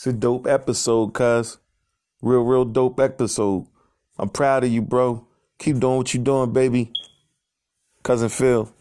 It's a dope episode, cuz. Real, real dope episode. I'm proud of you, bro. Keep doing what you're doing, baby. Cousin Phil.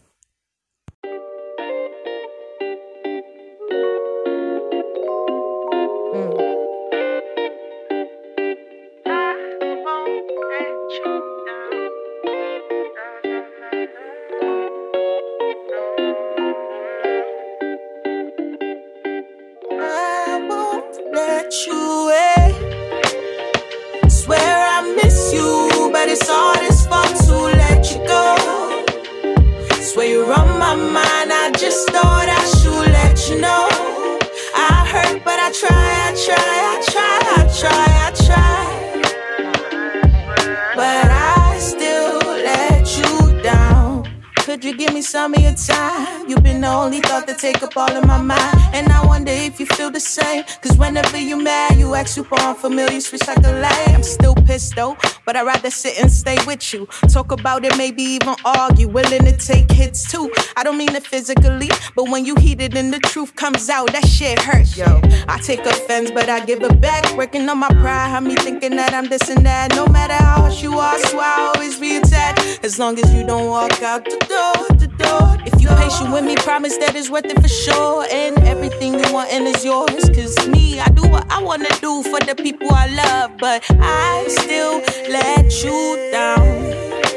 With you. Talk about it, maybe even argue. Willing to take hits too. I don't mean it physically, but when you heat it and the truth comes out, that shit hurts. Yo, I take offense, but I give it back. Working on my pride, have me thinking that I'm this and that. No matter how harsh you are, I swear I'll always be attached. As long as you don't walk out the door, the door. If you patient with me, promise that it's worth it for sure. And everything you want and is yours. Cause me, I do what I wanna do for the people I love, but I still let you down.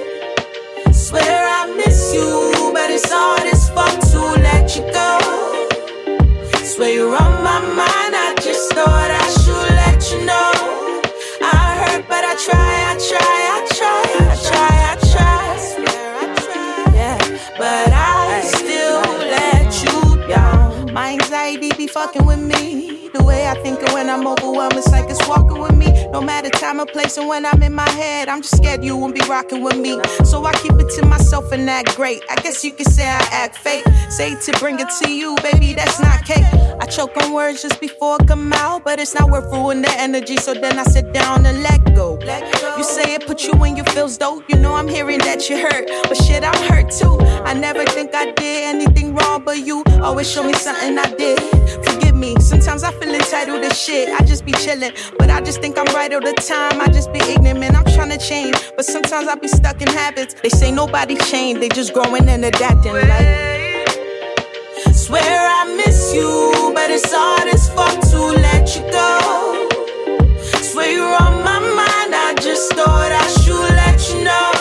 Swear I miss you, but it's hard as fuck to let you go. Swear you're on my mind, I just thought I should let you know. I hurt, but I try, I try, fucking with me. The way I think of when I'm overwhelmed, it's like it's walking with me. No matter time or place, and when I'm in my head, I'm just scared you won't be rocking with me. So I keep it to myself and act great. I guess you could say I act fake. Say to bring it to you, baby, that's not cake. I choke on words just before it come out, but it's not worth ruining the energy. So then I sit down and let go. You say it put you in your feels dope. You know I'm hearing that you hurt, but shit, I'm hurt too. I never think I did anything wrong, but you always show me something I did. Forgive me, sometimes I feel entitled to shit. I just be chillin', but I just think I'm right all the time. I just be ignorant. I'm trying to change, but sometimes I be stuck in habits. They say nobody changed, they just growing and adapting. Like, swear I miss you, but it's hard as fuck to let you go. Swear you're on my just thought I should let you know.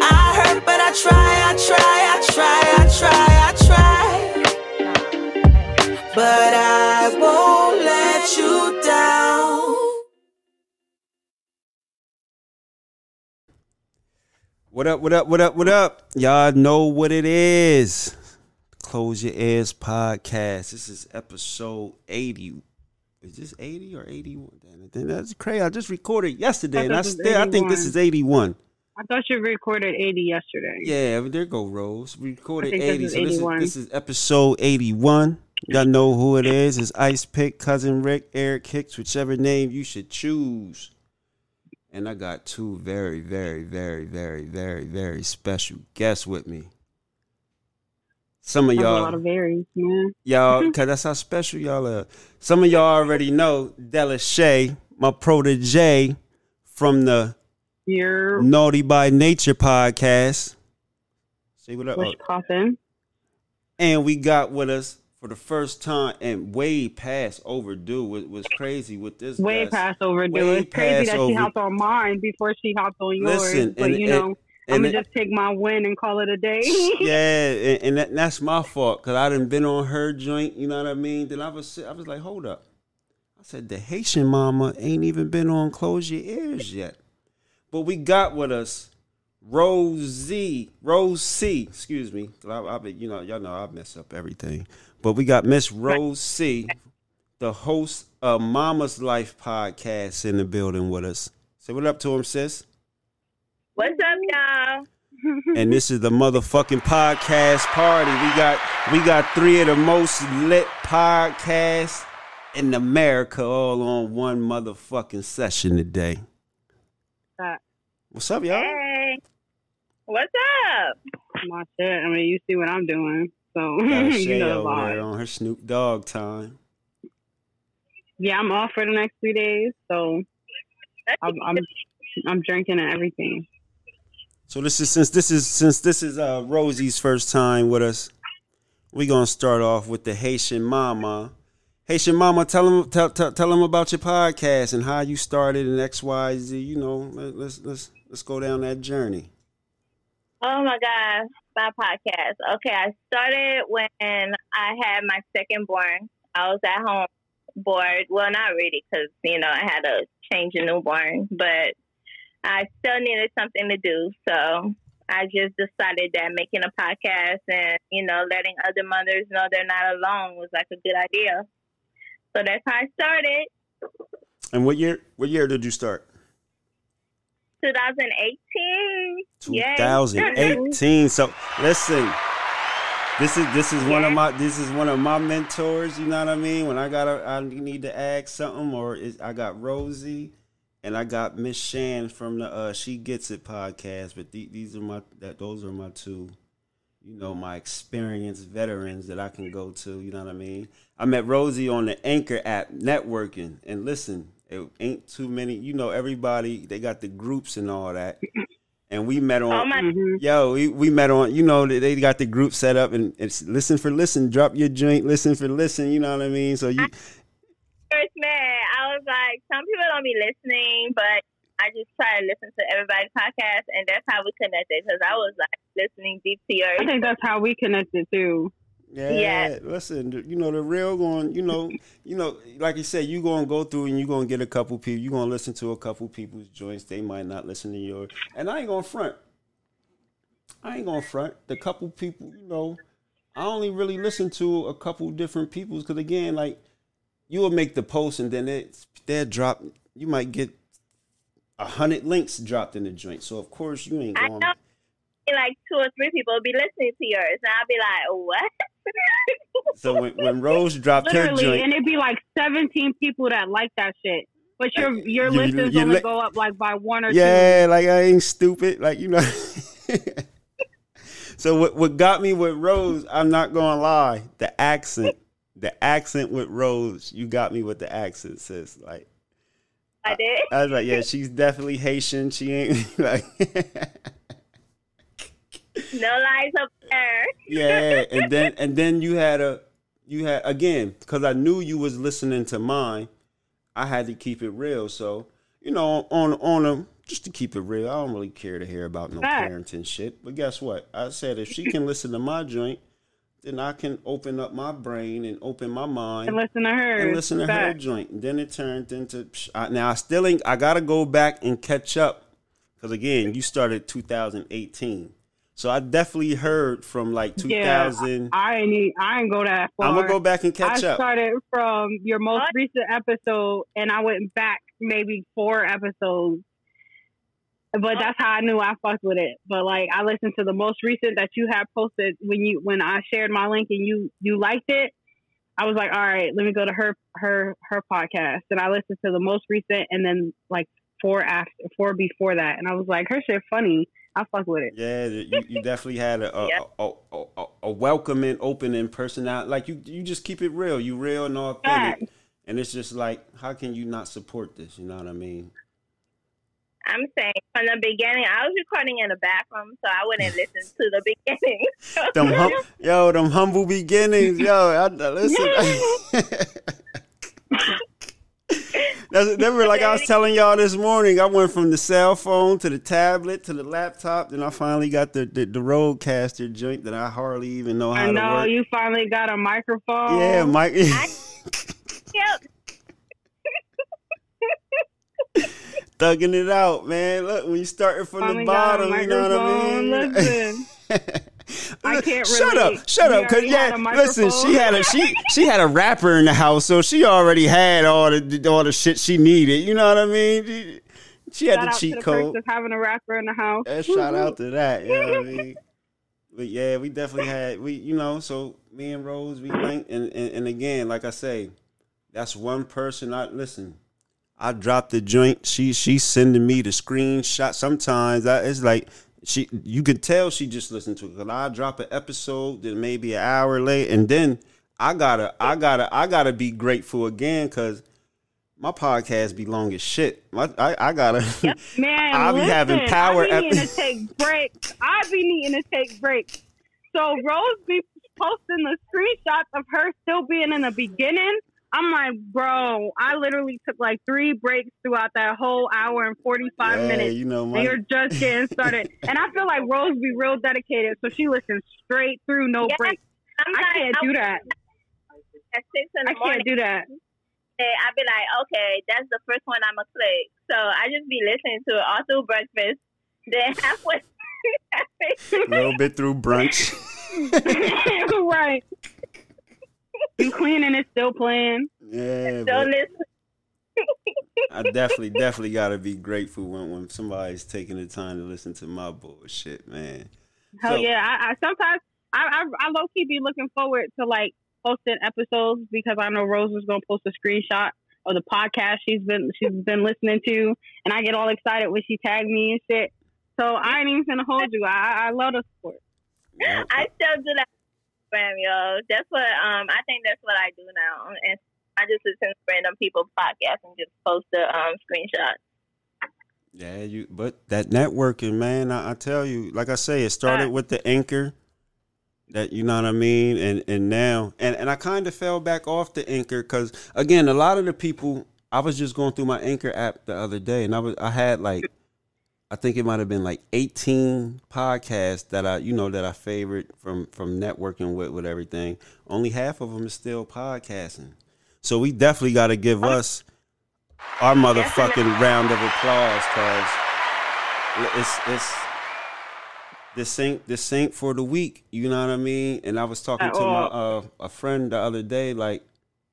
I hurt, but I try, I try, I try, I try, I try. But I won't let you down. What up, what up, what up, what up? Y'all know what it is. Close Your Ears podcast. This is episode 80. Is this 80 or 81? Damn it, That's crazy. I just recorded yesterday and I still I think this is 81. I thought you recorded 80 yesterday. Yeah, there go Rose. We recorded I think this 80. is so this is, this is episode 81. Y'all know who it is. It's Ice Pick, Cousin Rick, Eric Hicks, whichever name you should choose. And I got two very, very, very, very, very, very special guests with me. Some of y'all, A lot of varies, man. y'all, because that's how special y'all are. Some of y'all already know Delisha, my protege from the Nawty by Nature podcast. See what up? Bush Coffin. And we got with us for the first time and way past overdue. Was was crazy with this. Way guest. past overdue. Way it's crazy that over- she hopped on mine before she hopped on yours. Listen, but and- you and- know, I'm gonna just take my win and call it a day. yeah, and, and that, that's my fault because I didn't been on her joint. You know what I mean? Then I was I was like, hold up. I said the Haitian mama ain't even been on Close Your Ears yet. But we got with us Rosie, Rose Cee. Excuse me. I, I, you know, y'all know I mess up everything. But we got Miss Rose Cee, the host of Mama's Lyfe podcast, in the building with us. Say what up to him, sis. What's up, y'all? and this is the motherfucking podcast party. We got we got three of the most lit podcasts in America all on one motherfucking session today. That- What's up, y'all? Hey, what's up? my shit. I mean, you see what I'm doing, so Got you know the over there on her Snoop Dogg time. Yeah, I'm off for the next three days, so I'm I'm, I'm drinking and everything. So this is since this is since this is uh, Rosie's first time with us. we're gonna start off with the Haitian Mama. Haitian Mama, tell them tell, tell, tell them about your podcast and how you started in X Y Z. You know, let- let's let's let's go down that journey. Oh my God, my podcast. Okay, I started when I had my second born. I was at home bored. Well, not really, because you know I had to change a newborn, but I still needed something to do. So I just decided that making a podcast and you know letting other mothers know they're not alone was like a good idea. So that's how I started. And what year what year did you start? 2018. 2018. So listen, this is this is one of my this is one of my mentors. You know what I mean? When I got to I need to ask something, or is, I got Rosie, and I got Miss Shan from the uh, She Gets It podcast. But the, these are my that those are my two. You know, my experienced veterans that I can go to. You know what I mean? I met Rosie on the Anchor app networking, and listen, it ain't too many. You know, everybody they got the groups and all that, and we met on. Oh my hmm Yo, we, we met on, you know, they- they got the group set up and it's listen for listen, drop your joint, listen for listen, you know what I mean? So you, first met, I was like, some people don't be listening, but I just try to listen to everybody's podcast, and that's how we connected. Because I was like listening deep to yours. I think that's how we connected too. yeah, Yeah. listen, you know, the real going, you know, you know, like you said, you going to go through and you going to get a couple people, you going to listen to a couple people's joints. They might not listen to yours. And I ain't going to front. I ain't going to front. The couple people, you know, I only really listen to a couple different people's because again, like you will make the post and then it they'll drop. You might get a hundred links dropped in the joint. So of course you ain't I going. know like two or three people will be listening to yours, and I'll be like, what? So when, when Rose dropped her Literally, joint, and it'd be like 17 people that like that shit. But your your You- listens you only li- go up like by one or two. yeah, like I ain't stupid, like you know. so what what got me with Rose? I'm not gonna lie, the accent, the accent with Rose, you got me with the accent, sis. Like I did. I was like, yeah, she's definitely Haitian. She ain't like. No lies up there. yeah, and then and then you had a you had again because I knew you was listening to mine. I had to keep it real, so you know on on a just to keep it real. I don't really care to hear about no parenting shit. But guess what? I said if she can listen to my joint, then I can open up my brain and open my mind and listen to her. and listen to her joint. And then it turned into psh, I, now I still ain't. I gotta go back and catch up because again, you started 2018, so I definitely heard from like 2000. I ain't need, I ain't go that far. I'm gonna go back and catch I up. started from your most What? recent episode, and I went back maybe four episodes. But that's how I knew I fucked with it. But like, I listened to the most recent that you had posted when you when I shared my link and you you liked it. I was like, all right, let me go to her her her podcast, and I listened to the most recent, and then like four after four before that, and I was like, her shit funny. I fuck with it. Yeah, you, you definitely had a a, Yeah. a, a, a, a welcoming, opening personality. Like you, you just keep it real. You real and authentic. And it's just like, how can you not support this? You know what I mean? I'm saying from the beginning, I was recording in the bathroom, so I wouldn't listen to the beginning. Them hum, yo, them humble beginnings, yo. I, listen. That's, remember, like I was telling y'all this morning, I went from the cell phone to the tablet to the laptop, then I finally got the the, the RodeCaster joint that I hardly even know how I to know work. you finally got a microphone. yeah, Mike. yep. Thugging it out, man. Look, when you starting from the bottom, you know what I mean. Listen. I can't shut relate. up, shut We up, cause yeah, listen, she had a she she had a rapper in the house, so she already had all the all the shit she needed. You know what I mean? She, she had the cheat code. of having a rapper in the house. Yeah, shout out to that. You know what I mean? But yeah, we definitely had we you know so me and Rose we linked and, and and again like I say, that's one person. I listen. I dropped the joint. She she's sending me the screenshot. Sometimes I, it's like she you could tell she just listened to it. Cause I drop an episode, then maybe an hour late, and then I gotta I gotta I gotta be grateful again because my podcast be long as shit. My, I, I gotta. Man, I'll be listen, having power I be needing ep- to take breaks. I be needing to take breaks. So Rose be posting the screenshots of her still being in the beginning. I'm like, bro, I literally took like three breaks throughout that whole hour and 45 Yeah, minutes. you know, And you're just getting started. and I feel like Rose be real dedicated, so she listens straight through, no Yeah, breaks. I'm I can't I do that. At six in I morning, can't do that. I'd be like, okay, that's the first one I'm gonna click. So I just be listening to it all through breakfast. Then halfway, a little bit through brunch. right. You cleaning is still playing. Yeah, but. I definitely, definitely gotta be grateful when, when somebody's taking the time to listen to my bullshit, man. Hell So- yeah! I, I sometimes I, I I low key be looking forward to like posting episodes because I know Rose was gonna post a screenshot of the podcast she's been she's been listening to, and I get all excited when she tagged me and shit. So I ain't even gonna hold you. I I love the support. I still do that, Instagram, yo. That's what um I think that's what I do now, and I just listen to random people's podcasts and just post the um screenshots. Yeah, you. But that networking, man, I, I tell you, like I say, it started Right. with the anchor. That you know what I mean, and and now, and and I kind of fell back off the anchor because again, a lot of the people. I was just going through my anchor app the other day, and I was I had like, I think it might have been like eighteen podcasts that I you know that I favored from from networking with with everything. Only half of them is still podcasting, so we definitely got to give us our motherfucking round of applause because it's it's this ain't this ain't for the week. You know what I mean? And I was talking to my uh, a friend the other day, like,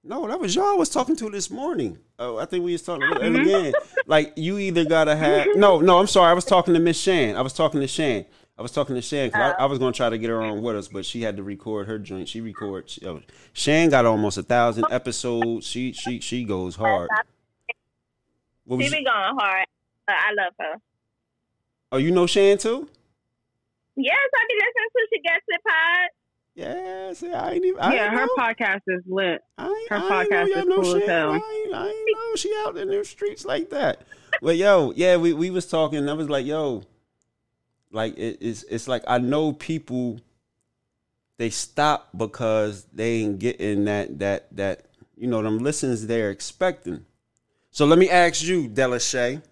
no, that was y'all I was talking to this morning. Oh, I think we was talking and mm-hmm. again. Like you either gotta have no, no. I'm sorry. I was talking to Miss Shan. I was talking to Shan. I was talking to Shan because I, oh. I was gonna try to get her on with us, but she had to record her joint. She records. Oh, Shan got almost a thousand episodes. She she she goes hard. What She be you, going hard. I love her. oh, you know Shan too? Yes, I be listening to She Gets It Pod. Yeah, see, I ain't even. I yeah, her know. podcast is lit. I ain't, her I podcast is cool as hell. I ain't, I ain't know she out in the streets like that. well, yo, yeah, we, we was talking. I was like, yo, like it, it's it's like I know people. They stop because they ain't getting that that that you know them listens they're expecting. So let me ask you, Delisha,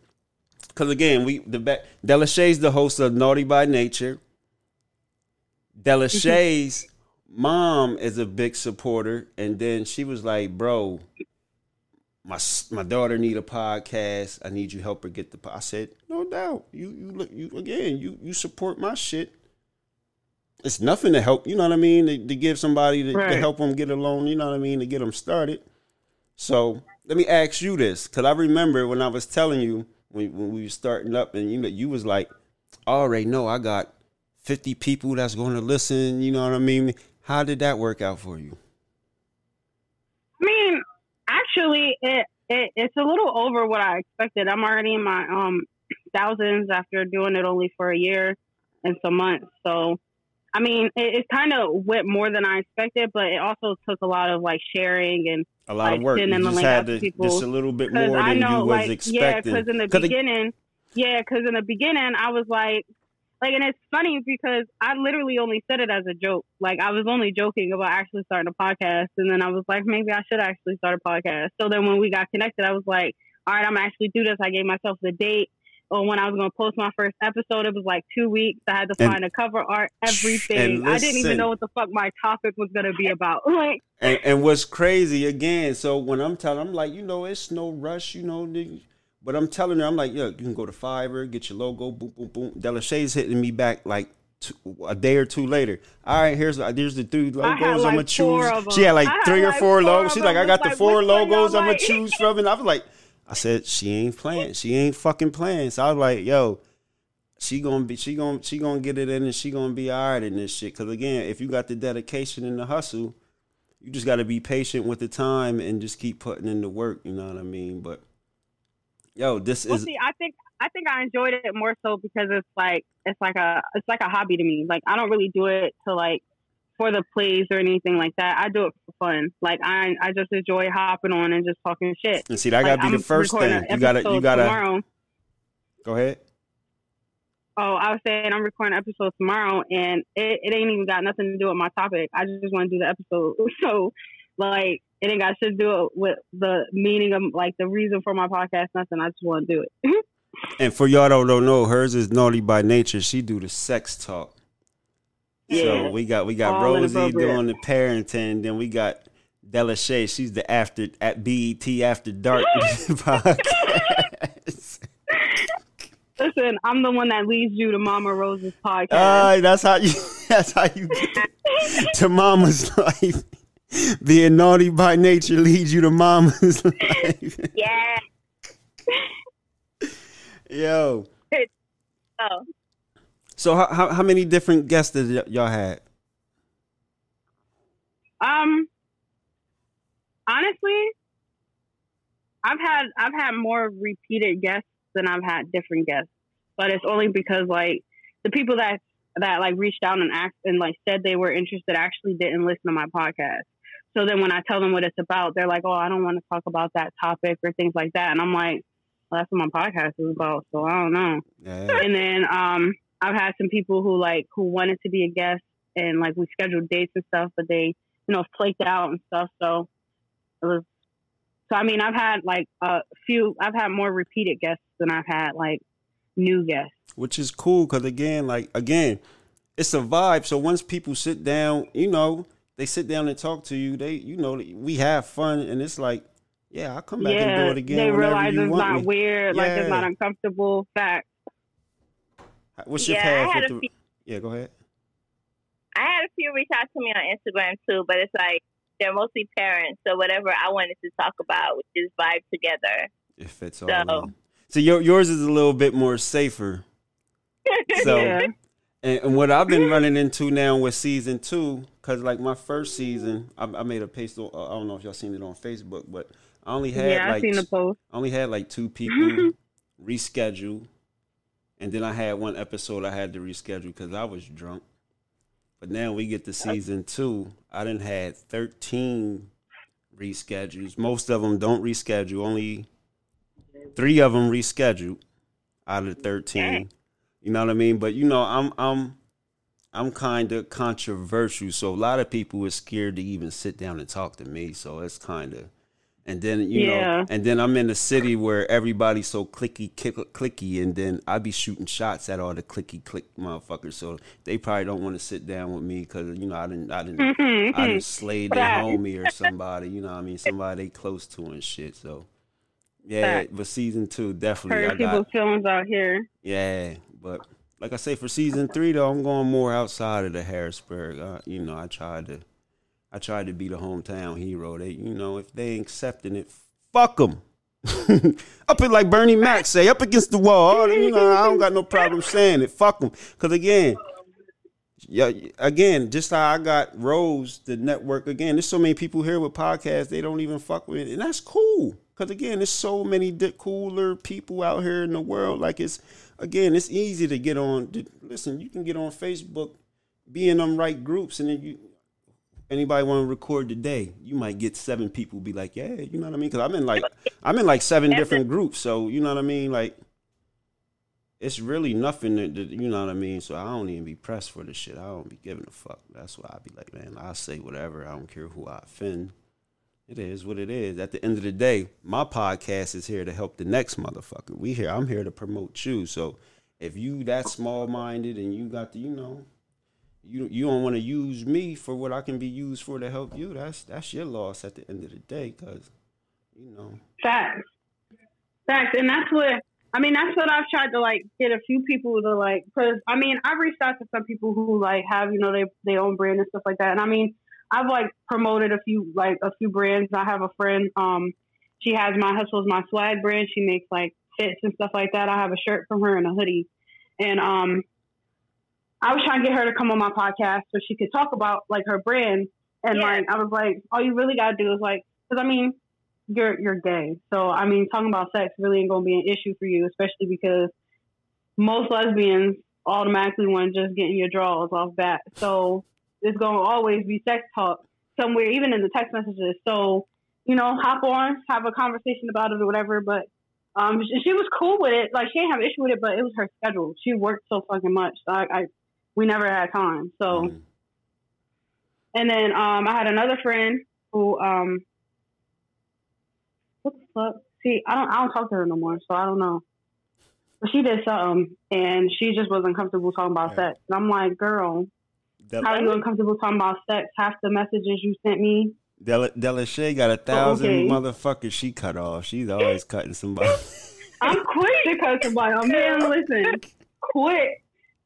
because again, we the Delisha's the host of Nawty by Nature. Delisha's mm-hmm. Mom is a big supporter, and then she was like, "Bro, my my daughter need a podcast. I need you help her get the." Po-. I said, "No doubt. You you look you again. You you support my shit. It's nothing to help. You know what I mean? To, to give somebody to, to help them get a loan. You know what I mean? To get them started. So let me ask you this, because I remember when I was telling you when, when we were starting up, and you know you was like, "I already know I got." 50 people that's going to listen, you know what I mean? How did that work out for you? I mean, actually, it, it it's a little over what I expected. I'm already in my um thousands after doing it only for a year and some months. So, I mean, it, it kind of went more than I expected, but it also took a lot of like sharing and A lot Like, of work. You the just had to people. just a little bit more I than know, you was like, yeah, because in the beginning, yeah, because in the beginning, I was like, like, and it's funny because I literally only said it as a joke. Like, I was only joking about actually starting a podcast, and then I was like, maybe I should actually start a podcast. So then when we got connected, I was like, all right, I'm actually do this. I gave myself the date. Or when I was gonna post my first episode, it was like two weeks. I had to And- find a cover art, everything. and I didn't even know what the fuck my topic was gonna be about. Like, and, and what's crazy again, so when I'm telling I'm like, you know, it's no rush, you know, nigga. But I'm telling her, I'm like, yeah, you can go to Fiverr, get your logo, boom, boom, boom. Delisha's hitting me back like two, a day or two later. All right, here's uh, here's the three logos had, I'm gonna choose. She had like had, three or like, four four logos. She's like, I got It's the like, four which one y'all logos I'm gonna choose from, and I was like, I said she ain't playing, she ain't fucking playing. So I was like, yo. She gonna be, she gonna, she gonna get it in, and she gonna be all right in this shit. Cause again, if you got the dedication and the hustle, you just got to be patient with the time and just keep putting in the work. You know what I mean? But yo, this Well, is see, I think I think I enjoyed it more so because it's like it's like a it's like a hobby to me. Like I don't really do it to like for the plays or anything like that. I do it for fun. Like I I just enjoy hopping on and just talking shit. And see, that gotta be I'm the first thing. You gotta, you gotta. Tomorrow. Go ahead. Oh, I was saying I'm recording an episode tomorrow, and it, it ain't even got nothing to do with my topic. I just want to do the episode. So, like, it ain't got shit to do it with the meaning of like the reason for my podcast. Nothing. I just want to do it. And for y'all that don't know, hers is Nawty by Nature. She do the sex talk. Yeah. So we got we got All Rosie doing the parenting, then we got Delisha. She's the after at BET After Dark podcast. Listen, I'm the one that leads you to Mama Rose's podcast. Uh, that's how you. That's how you get to mama's life. Being Nawty by Nature leads you to mama's life. Yeah. Yo. Oh, So how how, how many different guests did y- y'all had? Um, honestly, I've had I've had more repeated guests than I've had different guests, but it's only because like the people that that like reached out and asked and like said they were interested actually didn't listen to my podcast. So then when I tell them what it's about, they're like, "Oh, I don't want to talk about that topic or things like that," and I'm like, well, "That's what my podcast is about." So I don't know. Yeah. And then um, I've had some people who like who wanted to be a guest, and like we scheduled dates and stuff, but they you know flaked out and stuff. So it was. So I mean, I've had like a few. I've had more repeated guests than I've had like new guests. which is cool because again, like again, it's a vibe. So once people sit down, you know, they sit down and talk to you. They, you know, we have fun, and it's like, yeah, I'll come back and do it again. they realize you it's not me. weird, like it's not uncomfortable. Fact. What's your Yeah, path with the? few- Yeah, go ahead. I had a few reach out to me on Instagram too, but it's like they're mostly parents, so whatever I wanted to talk about, which is vibe together. It fits all. So- in. So your, yours is a little bit more safer. So yeah. And, and what I've been running into now with season two, because like my first season, I, I made a post. on- I don't know if y'all seen it on Facebook, but I only had Yeah, like seen the post. I only had like two people reschedule, and then I had one episode I had to reschedule because I was drunk. But now we get to season two. I didn't had thirteen reschedules. Most of them don't reschedule. Only three of them rescheduled out of the thirteen. You know what I mean? But you know, I'm I'm I'm kind of controversial, so a lot of people are scared to even sit down and talk to me. So it's kind of, and then you Yeah. know, and then I'm in a city where everybody's so clicky click, clicky, and then I be shooting shots at all the clicky click motherfuckers. So they probably don't want to sit down with me because you know I didn't I didn't mm-hmm, I didn't mm-hmm. slayed their homie or somebody. You know what I mean? Somebody they close to and shit. So yeah, Facts. but season two definitely I Hurt got people's feelings out here. yeah, but like I say, for season three though, I'm going more outside of the Harrisburg. Uh, you know, I tried to, I tried to be the hometown hero. They, you know, if they ain't accepting it, fuck them. up it like Bernie Mac say, up against the wall. You know, I don't got no problem saying it. Fuck them, because again, yeah, again, just how I got Rose, the network. Again, there's so many people here with podcasts they don't even fuck with it, and that's cool. Because again, there's so many cooler people out here in the world. Like it's again, it's easy to get on. to- Listen, you can get on Facebook, be in them right groups, and then you. Anybody want to record today? You might get seven people be like, yeah, you know what I mean? Because I'm in like I'm in like seven different groups, so you know what I mean. Like it's really nothing that, that- you know what I mean. So I don't even be pressed for this shit. I don't be giving a fuck. That's why I be like, man, I say whatever. I don't care who I offend. It is what it is. At the end of the day, my podcast is here to help the next motherfucker. We here. I'm here to promote you. So if you that small minded and you got the, you know, you you don't want to use me for what I can be used for to help you. That's that's your loss at the end of the day, cause you know. Facts. Facts. And that's what, I mean, that's what I've tried to like get a few people to like, cause I mean, I've reached out to some people who like have, you know, they, they own brand and stuff like that. And I mean, I've like promoted a few, like a few brands. I have a friend, um, she has my hustle's my swag brand. She makes like fits and stuff like that. I have a shirt from her and a hoodie. And, um, I was trying to get her to come on my podcast so she could talk about like her brand. And Yeah. like, I was like, all you really got to do is like, cause I mean, you're you're gay. So I mean, talking about sex really ain't gonna be an issue for you, especially because most lesbians automatically want to just getting your draws off bat. So it's gonna always be sex talk. somewhere, even in the text messages. So, you know, hop on, have a conversation about it or whatever. But um, she, she was cool with it. Like she didn't have an issue with it, but it was her schedule. She worked so fucking much. So I, I we never had time. So, Mm. and then um, I had another friend who um, what the fuck? See, I don't I don't talk to her no more, so I don't know. But she did something, and she just wasn't comfortable talking about Yeah. sex. And I'm like, girl, Del- how are you uncomfortable talking about sex? Half the messages you sent me. Del- Delisha got a oh, thousand okay. motherfuckers she cut off. She's always cutting somebody. I'm quick to cut somebody off. Man, listen, quick,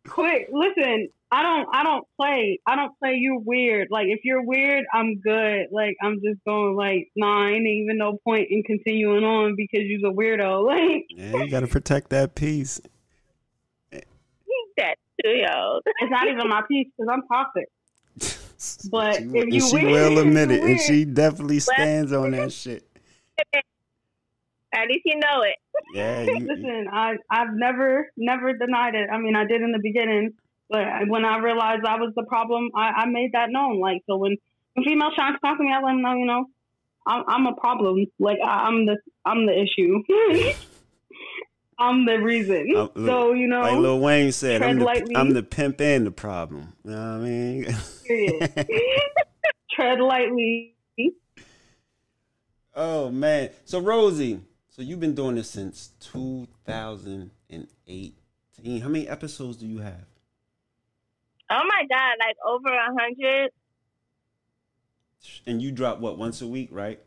quick. Listen, I don't, I don't play. I don't play. You weird. Like if you're weird, I'm good. Like I'm just going like, nah, ain't even no point in continuing on because you're a weirdo. Like yeah, you gotta protect that peace. That too, yo. it's not even my piece because I'm toxic. But she, if you she weird, will you admit it, and she definitely stands on that shit. At least you know it. Yeah, you, Listen, I I've never never denied it. I mean, I did in the beginning, but when I realized I was the problem, I, I made that known. Like so, when when female trying to talk to me, I let them know, you know, I'm I'm a problem. Like I, I'm the I'm the issue. I'm the reason. Look, so you know, like Lil Wayne said, I'm the. I'm the pimp and the problem. You know what I mean? period. tread lightly. oh man. So Rosie, so you've been doing this since 2018. How many episodes do you have? Oh my god, like over a hundred. And you drop what once a week, right?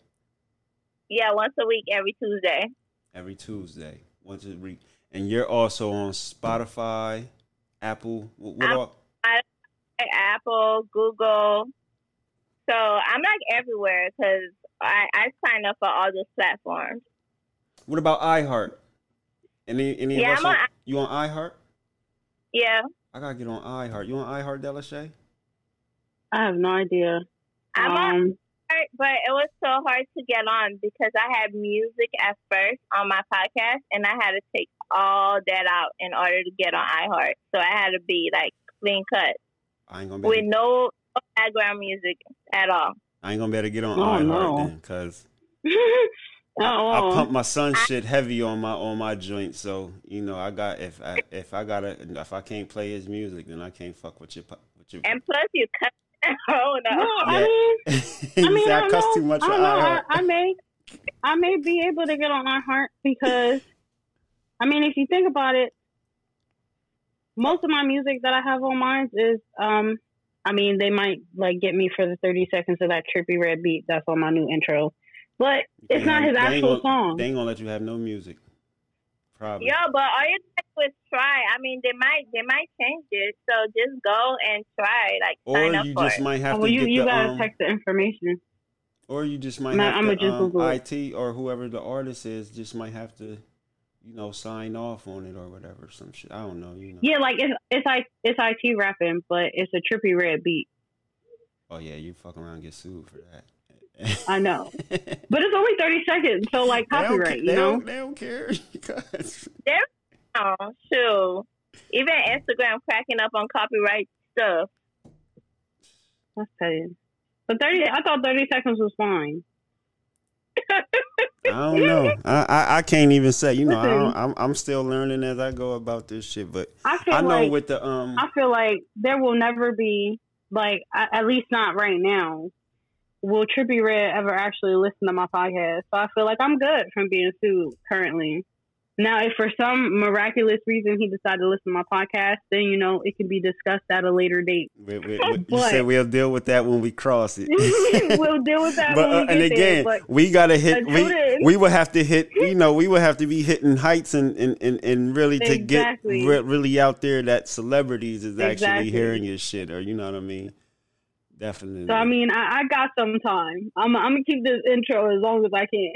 Yeah, once a week, every Tuesday. Every Tuesday, once a week. And you're also on Spotify, Apple. What, what App- all? Apple, Google. So I'm like everywhere because I, I signed up for all those platforms. What about iHeart? Any any Yeah, of us I'm on, on- you on iHeart? Yeah, I gotta get on iHeart. You on iHeart, Delisha? I have no idea. I'm on um, it, but it was so hard to get on because I had music at first on my podcast, and I had to take all that out in order to get on iHeart. So I had to be like clean cut I ain't gonna be with able, no background music at all. I ain't gonna be able to get on Oh, iHeart no. then, cause oh, I pump my son shit heavy on my on my joint. So you know, I got if I if I gotta if I can't play his music, then I can't fuck with your po- with your. And plus, you cut. oh no. no, I Yeah. mean. I mean, I I cuss know. too much I know. I. I may, I may be able to get on iHeart because, I mean, if you think about it, most of my music that I have on mine is, um, I mean, they might like get me for the thirty seconds of that Trippie Redd beat that's on my new intro, but it's They not his they ain't actual gonna- song. They ain't gonna let you have no music. Probably. Yo, but all you have to do is try. I mean, they might they might change it, so just go and try. Like Or sign up you for just it. might have well, to you get you the gotta um, text the information. or you just might Nah, have I'ma just um, it. IT or whoever the artist is just might have to, you know, sign off on it or whatever. Some shit. I don't know. You know. Yeah, like it's it's like it's IT rapping, but it's a Trippie Redd beat. Oh yeah, you fuck around and get sued for that. I know, but it's only thirty seconds, so like They don't copyright, ca- you they know. Don't, they don't care because Oh, shoot. Even Instagram cracking up on copyright stuff. That's petty. But thirty, I thought thirty seconds was fine. I don't know. I, I I can't even say. You know, I Listen. don't, I'm I'm still learning as I go about this shit. But I feel I know like with the um. I feel like there will never be like at least not right now. Will Trippie Redd ever actually listen to my podcast? So I feel like I'm good from being sued currently. Now, if for some miraculous reason he decided to listen to my podcast, then you know it can be discussed at a later date. we, we, we- you But- said we'll deal with that when we cross it. we'll deal with that but when we uh, and again, there. But we gotta hit. We we would have to hit. You know, we would have to be hitting heights and and, and, and really to Exactly. get re- really out there that celebrities is actually Exactly. hearing your shit, or you know what I mean. Definitely. So I mean, I, I got some time. I'm, I'm gonna keep this intro as long as I can.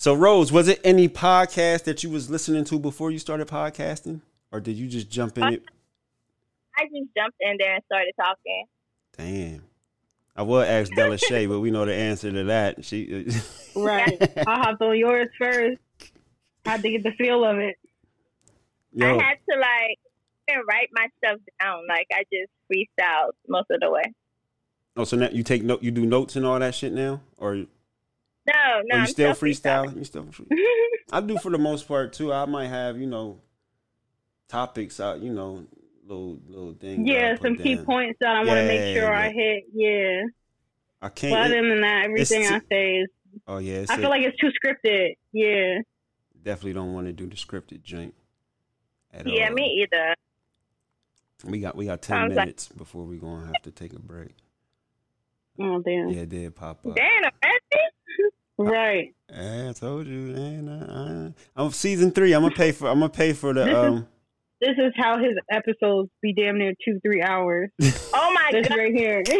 So Rose, was it any podcast that you was listening to before you started podcasting, or did you just jump in it? I just jumped in there and started talking. Damn. I will ask Della Shay, but we know the answer to that. She uh, right. I hopped on yours first. had to get the feel of it. Yo, I had to like even write my stuff down. Like I just freestyled most of the way. Oh, so now you take note, you do notes and all that shit now, or No, no. are you I'm still freestyling. freestyling? You still free- I do for the most part too. I might have you know topics out, you know, little little things. yeah, some key down. points that I want to make Yeah, sure I hit. Yeah. I can't. other than that, everything it's- I say is. oh yeah, I feel like it's too scripted. Yeah. definitely don't want to do the scripted joint. Yeah, all. me either. We got we got ten Sounds like- minutes before we gonna have to take a break. Oh damn. Yeah, it did pop up. Damn? Right. Yeah, I told you, man. I, I, I'm season three. I'm gonna pay for. I'm gonna pay for the. This is- Um, This is how his episodes be damn near two, three hours. Oh my This god, right here. this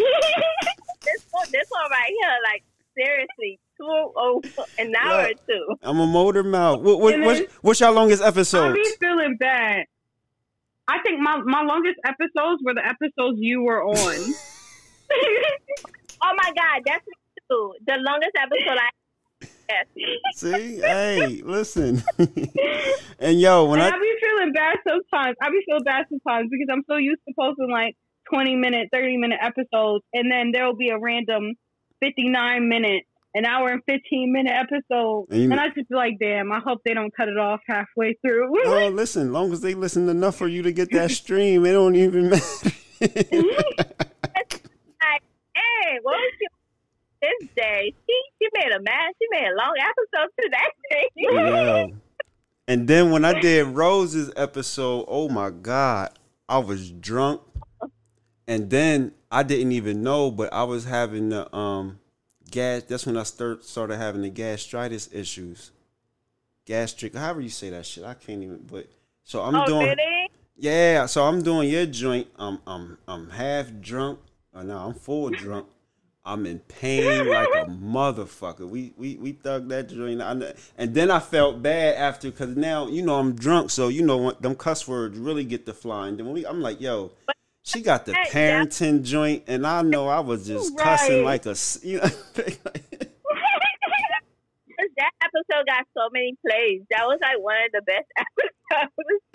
one, this one right here, like seriously, two oh, an hour or two. I'm a motor mouth. What, what, what's, what's your longest I episode? be feeling bad. I think my, my longest episodes were the episodes you were on. Oh my god, that's me too. The longest episode I. See, hey, listen. and yo, when and I, I be feeling bad sometimes. I be feeling bad sometimes because I'm so used to posting like 20 minute, 30 minute episodes, and then there will be a random 59 minute, an hour and 15 minute episode, And you- and I just be like, damn, I hope they don't cut it off halfway through. oh, listen, long as they listen enough for you to get that stream, it don't even matter. Hey, what was your this day? She she made a mad. She made a long episode to that day. Yo. And then when I did Rose's episode, oh my God, I was drunk. And then I didn't even know, but I was having the um gas. That's when I start started having the gastritis issues. Gastric, however you say that shit, I can't even. But so I'm oh, doing, really? yeah. So I'm doing your joint. I'm I'm I'm half drunk. Oh no, I'm full drunk. I'm in pain like a motherfucker. We we we thugged that joint, and then I felt bad after because now you know I'm drunk, so you know them cuss words really get to flying. Then we, I'm like, yo, she got the parenting joint, and I know I was just cussing Right. like a. you know. that episode got so many plays. That was like one of the best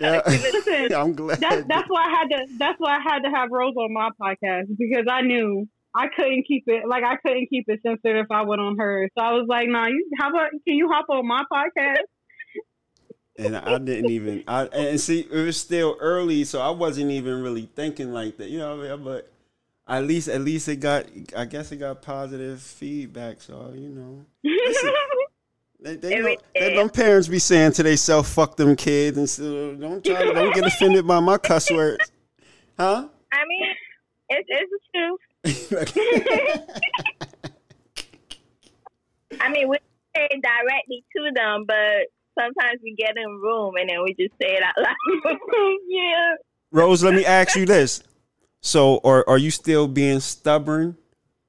episodes. yeah, I'm glad. That's that's why I had to. That's why I had to have Rose on my podcast because I knew I couldn't keep it. Like I couldn't keep it censored if I went on hers. So I was like, "Nah, you. How about can you hop on my podcast?" and I didn't even. I and see, it was still early, so I wasn't even really thinking like that. You know, what I mean? but at least, at least it got. I guess it got positive feedback. So you know, Listen, they, they, Every know, they day. them parents be saying to they self, "Fuck them kids," and so don't try, to- don't get offended by my cuss words, huh? I mean, it's it's the truth. I mean, we say it directly to them, but sometimes we get in room and then we just say it out loud. yeah. Rose, let me ask you this: so, are are you still being stubborn,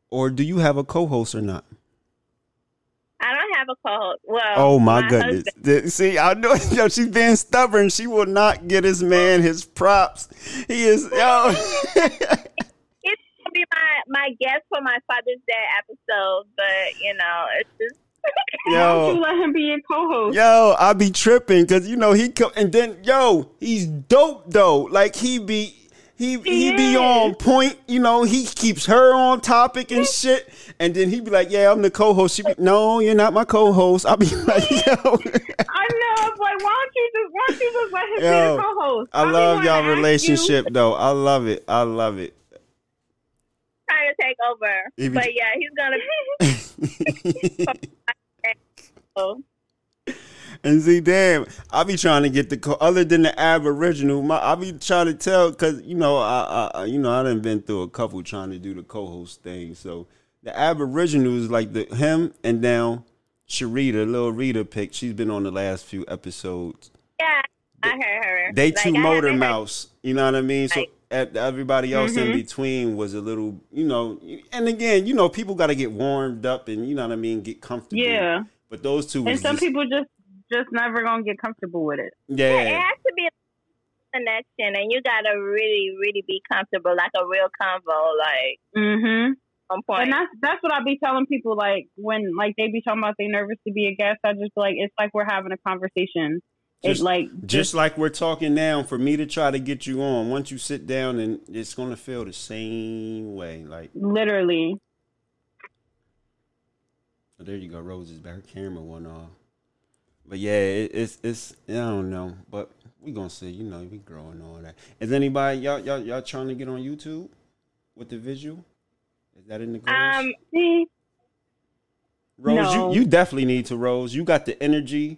or do you have a co-host or not? I don't have a co-host. Well, Oh my, goodness! husband- See, I know yo, she's being stubborn. She will not get his man his props. He is yo. Be my my guest for my Father's Day episode, but you know, it's just Why don't you yo, let him be a co-host? yo, I be tripping because you know he come and then yo, he's dope though. Like he be. He, he be on point, you know. He keeps her on topic and shit, and then he be like, "Yeah, I'm the co-host." She be, "No, you're not my co-host." I be like, "Yo, I know. It's like, why don't you just why don't you just let him Yo, be a co-host? I be love y'all ask you- relationship though. I love it. I love it." Trying to take over. He be- But yeah, he's gonna. Oh, And see, damn, I be trying to get the co- other than the Aboriginal. My, I be trying to tell because you know, I, I, you know, I done been through a couple trying to do the co-host thing. So the Aboriginal is like the him and now Sharita, little Rita pick. She's been on the last few episodes. yeah, I heard her. They Like, two motor mouse. You know what I mean? So Right. At, everybody else in between was a little, you know. And again, you know, people got to get warmed up and you know what I mean, get comfortable. Yeah, But those two, and some just, people just just never gonna get comfortable with it. Yeah, it has to be a connection, and you gotta really, really be comfortable, like a real convo, like Mm-hmm. on point. And that's that's what I be telling people. Like when like they be talking about they nervous to be a guest, I just be like it's like we're having a conversation. Just- it like Just like we're talking now, for me to try to get you on, once you sit down, and it's gonna feel the same way. Like, literally. oh, there you go, Rose's back. Camera went off. But yeah, it, it's it's I don't know, but we gonna see. You know, we growing all that. Is anybody y'all y'all y'all trying to get on YouTube with the visual? Is that in the goals? Um, See, Rose, no. you, you definitely need to Rose. You got the energy.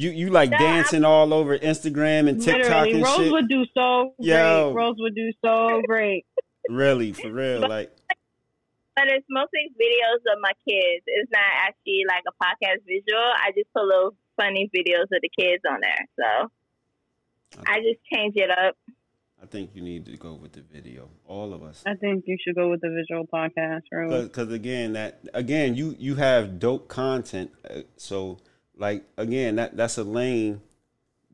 You you like No, dancing all over Instagram and TikTok literally, and Rose shit. would do so Yo. great. Rose would do so great. Really, for real. Like but it's mostly videos of my kids. It's not actually like a podcast visual. I just put little funny videos of the kids on there. So I just change it up. I think you need to go with the video. All of us. I think you should go with the visual podcast, Rose. Because again, that again, you you have dope content. Uh, so like again, that that's a lane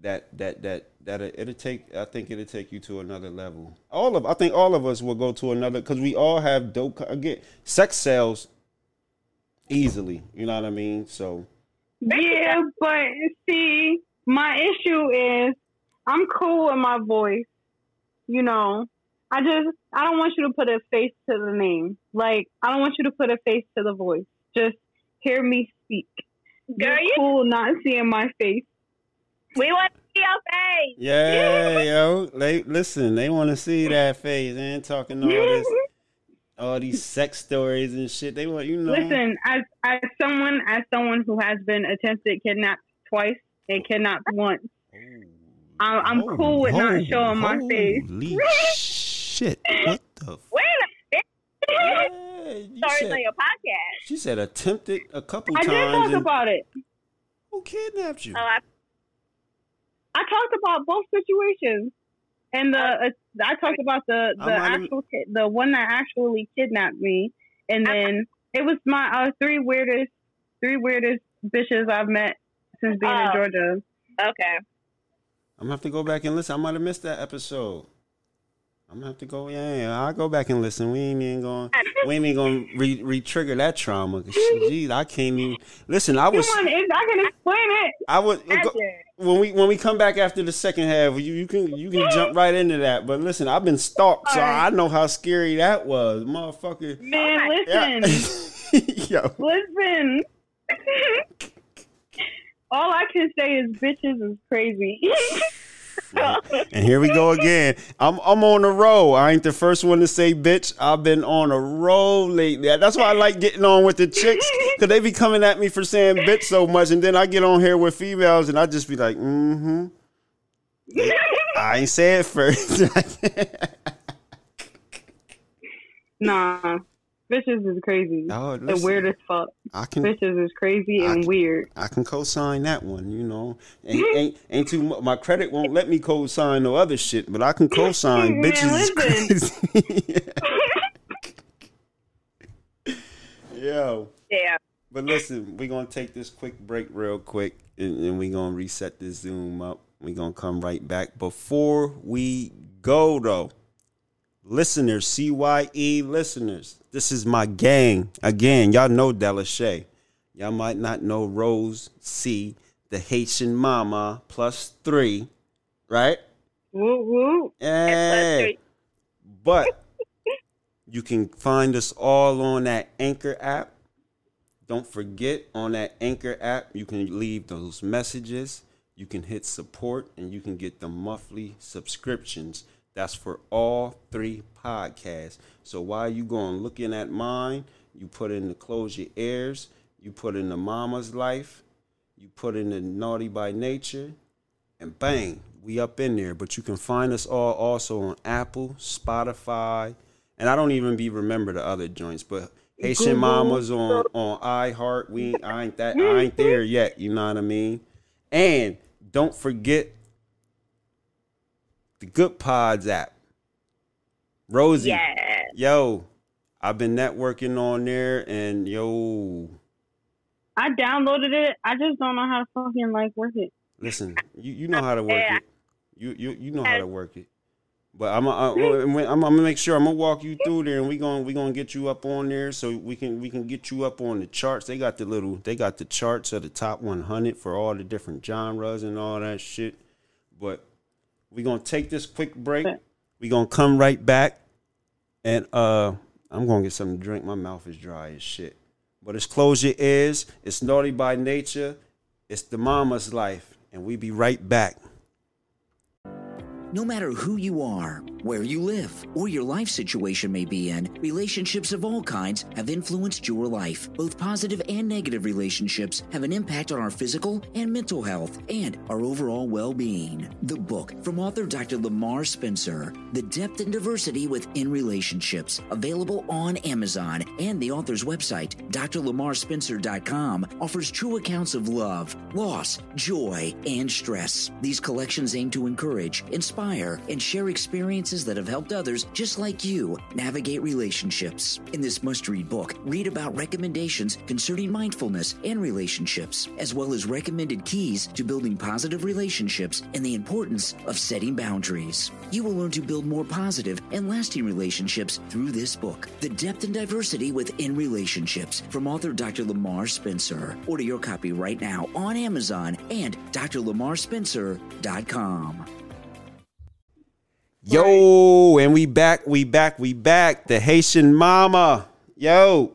that that that that it- it'll take. I think it'll take you to another level. All of I think all of us will go to another because we all have dope. Again, sex sells easily. You know what I mean? So Yeah, but see, my issue is I'm cool with my voice. You know, I just I don't want you to put a face to the name. Like I don't want you to put a face to the voice. Just hear me speak. Girl, You're you- cool not seeing my face. We want to see your face. yeah, yo, they listen. They want to see that face. They ain't talking all this, all these sex stories and shit. They want you know. Listen, as as someone as someone who has been attempted kidnapped twice and kidnapped once, I'm- I'm cool with not showing my face. Holy shit! What the? F- Wait a minute. Yeah, you Stories said- on your podcast. she said attempted a couple times. I did times. talk and about it. who kidnapped you? Oh, I, I talked about both situations, and the uh, I talked about the the actual ki- the one that actually kidnapped me, and then it was my uh, three weirdest three weirdest bitches I've met since being in Oh. Georgia. okay. I'm gonna have to go back and listen. I might have missed that episode. I'm gonna have to go. Yeah, yeah, I'll go back and listen. We ain't even going. We ain't even gonna re re trigger that trauma. Jeez, I can't even listen. I was. I can explain it. I would. Uh, Imagine. when we when we come back after the second half, you, you can you can jump right into that. But listen, I've been stalked, so I know how scary that was, motherfucker. Man, Yeah. listen, Yo, listen. All I can say is bitches is crazy. and here we go again. I'm I'm on a roll. I ain't the first one to say bitch. I've been on a roll lately. That's why I like getting on with the chicks because they be coming at me for saying bitch so much, and then I get on here with females, and I just be like, mm-hmm. I ain't say it first. nah, bitches is crazy. Oh, the listen. weird as fuck. I can Bitches is crazy and weird. I can co-sign that one, you know. Ain't ain't, ain't too mu My credit won't let me co-sign no other shit, but I can co-sign Man, bitches. is crazy. Yo, Yeah. but listen, we're gonna take this quick break real quick, and, and we're gonna reset this Zoom up. We're gonna come right back. Before we go, though, listeners, CYE listeners, this is my gang. Again, y'all know Delisha. Y'all might not know Rose Cee, the Haitian mama, plus three, right? Woo woo. Yeah. three. But you can find us all on that Anchor app. Don't forget on that Anchor app, you can leave those messages. You can hit support and you can get the monthly subscriptions. That's for all three podcasts. So while you going looking at mine, you put in the Close Your Ears, you put in the Mama's Lyfe, you put in the Nawty by Nature, and bang, we up in there. But you can find us all also on Apple, Spotify, and I don't even be remember the other joints, but Haitian Google. Mamas on on iHeart. We I ain't that I ain't there yet. You know what I mean? And don't forget the Goodpods app. Rosie, Yeah. yo, I've been networking on there, and yo, I downloaded it. I just don't know how to fucking like work it. Listen, you, you know how to work Yeah. it. You you you know how to work it. But I'm I'm, I'm gonna make sure I'm gonna walk you through there, and we gonna we gonna get you up on there, so we can we can get you up on the charts. They got the little they got the charts of the top 100 for all the different genres and all that shit. But we gonna take this quick break. We're gonna come right back, and uh, I'm gonna get something to drink. My mouth is dry as shit. But it's close your ears. It's Nawty by Nature. It's the Mama's Lyfe, and we be right back. No matter who you are, where you live, or your life situation may be in, relationships of all kinds have influenced your life. Both positive and negative relationships have an impact on our physical and mental health and our overall well being. The book from author Dr. Lamar Spencer, The Depth and Diversity Within Relationships, available on Amazon and the author's website, drlamarspencer.com, offers true accounts of love, loss, joy, and stress. These collections aim to encourage, inspire, and share experiences that have helped others just like you navigate relationships. In this must read book, read about recommendations concerning mindfulness and relationships, as well as recommended keys to building positive relationships and the importance of setting boundaries. You will learn to build more positive and lasting relationships through this book, The Depth and Diversity Within Relationships, from author Dr. Lamar Spencer. Order your copy right now on Amazon and drlamarspencer.com. Yo, and we back, we back, we back. The Haitian mama. Yo.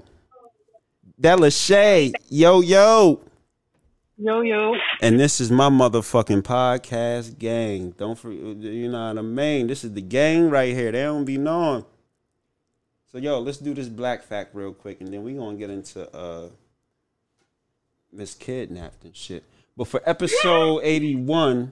Delisha. Yo, yo. Yo, yo. And this is my motherfucking podcast gang. Don't forget, you know what I mean? This is the gang right here. They don't be knowing. So, yo, let's do this black fact real quick, and then we going to get into uh Miss Kidnapped and shit. But for episode 81,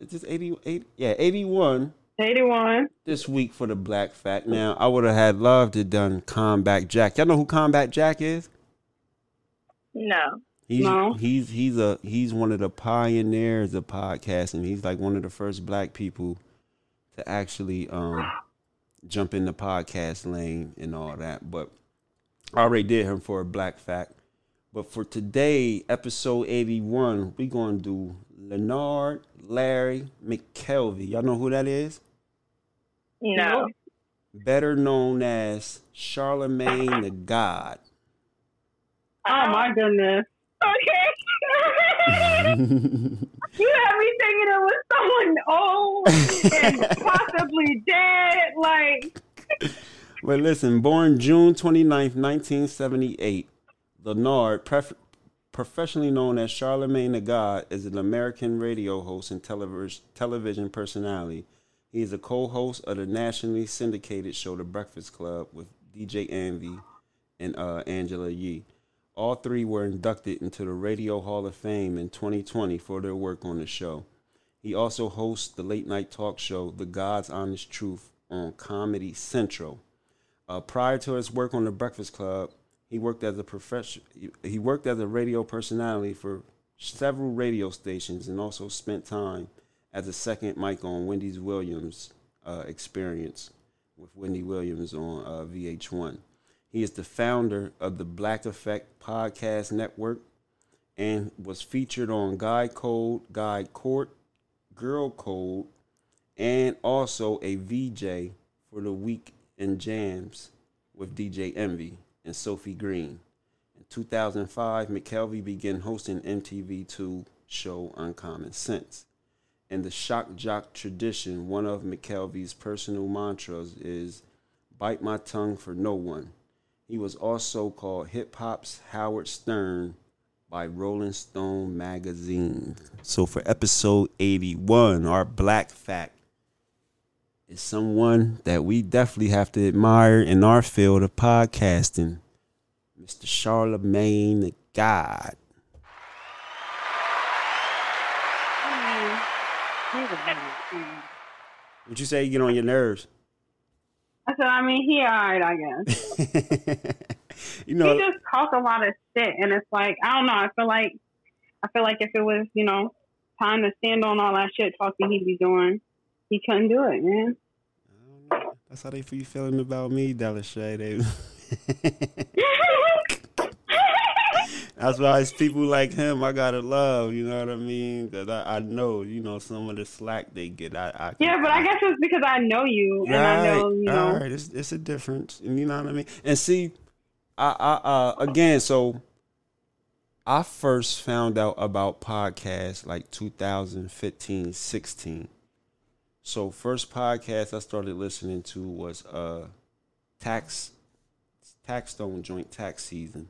is this 88? Yeah, 81 81. this week for the black fact. Now, I would have had loved to done Combat Jack. Y'all know who Combat Jack is? No. He's No. he's he's a he's one of the pioneers of podcasting. He's like one of the first black people to actually um jump in the podcast lane and all that. But I already did him for a black fact. But for today, episode 81, we're gonna do Leonard Larry McKelvey. Y'all know who that is? No. Better known as Charlemagne the God. Oh, oh. my goodness. Okay. you had me thinking it was someone old and possibly dead. Like, Well, listen, born June 29th, 1978, Leonard, pref- professionally known as Charlemagne the God, is an American radio host and televis- television personality. He is a co-host of the nationally syndicated show The Breakfast Club with DJ Envy and uh, Angela Yee. All three were inducted into the Radio Hall of Fame in 2020 for their work on the show. He also hosts the late night talk show The God's Honest Truth on Comedy Central. Uh, prior to his work on the Breakfast Club, he worked as a profession. He worked as a radio personality for several radio stations and also spent time as a second mic on Wendy's Williams uh, Experience with Wendy Williams on uh, VH1. He is the founder of the Black Effect Podcast Network and was featured on Guy Code, Guy Court, Girl Code, and also a VJ for the Week in Jams with DJ Envy and Sophie Green. In 2005, McKelvey began hosting MTV2 show Uncommon Sense. In the shock jock tradition, one of McKelvey's personal mantras is bite my tongue for no one. He was also called hip hop's Howard Stern by Rolling Stone magazine. So for episode 81, our black fact is someone that we definitely have to admire in our field of podcasting, Mr. Charlemagne the God. Would you say you get on your nerves? I said, I mean, he alright, I guess. you know, he just talks a lot of shit, and it's like I don't know. I feel like I feel like if it was, you know, time to stand on all that shit talking he'd be doing, he couldn't do it, man. that's how they feel feeling about me, Delisha. They, That's why it's people like him I gotta love. You know what I mean? Because I, I know, you know, some of the slack they get. I, I Yeah, but I guess it's because I know you and I know, you know. All right, it's it's a difference. You know what I mean? And see, I I uh again, so I first found out about podcasts like 2015, 16. So first podcast I started listening to was uh Tax Taxstone Joint Tax Season.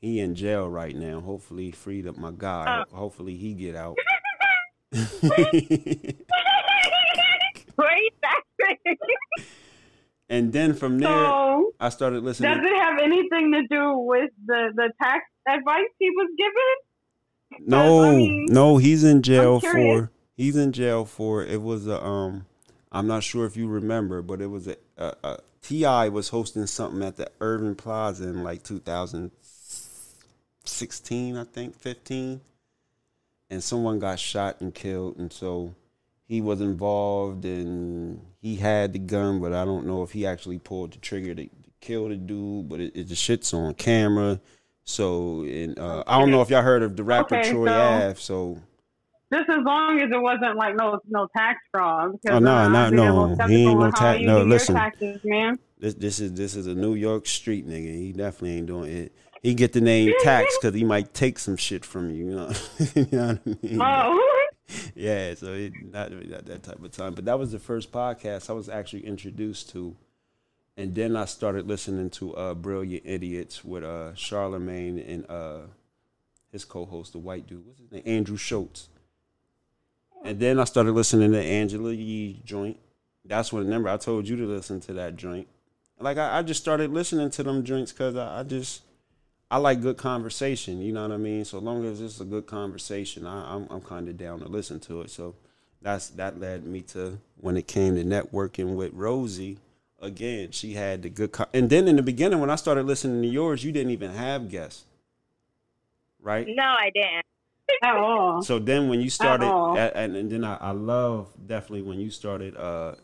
He in jail right now. Hopefully he freed up my guy. Hopefully he get out. Great and then from there So I started listening. does it have anything to do with the the tax advice he was given? No, I mean, no, he's in jail for he's in jail for it was a um I'm not sure if you remember, but it was a, a, a T.I. was hosting something at the Irving Plaza in like 2016, I think, 15, and someone got shot and killed, and so he was involved and he had the gun, but I don't know if he actually pulled the trigger to, to kill the dude. But it, it the shit's on camera. So, and uh, I don't know if y'all heard of the rapper Okay, Troy so- Ave. So, Just as long as it wasn't like no no tax fraud. Because, Oh, no, uh, no, I'd be a little no, he ain't no tax- no, listen. taxes, man. this this is this is a New York street nigga. He definitely ain't doing it. He get the name tax because he might take some shit from you. You know, you know what I mean? Oh, Yeah, so it, not, not that type of time. But that was the first podcast I was actually introduced to. And then I started listening to uh, Brilliant Idiots with uh, Charlemagne and uh, his co host, the white dude. What's his name? Andrew Schulz. And then I started listening to Angela Yee joint. That's when, remember, I told you to listen to that joint. Like, I, I just started listening to them joints because I, I just, I like good conversation. You know what I mean. So long as it's a good conversation, I, I'm I'm kind of down to listen to it. So that's that led me to when it came to networking with Rosie. Again, she had the good, co- and then in the beginning when I started listening to yours, you didn't even have guests, right? No, I didn't. at all. So then when you started, all. a- and, and then I, I love definitely when you started uh,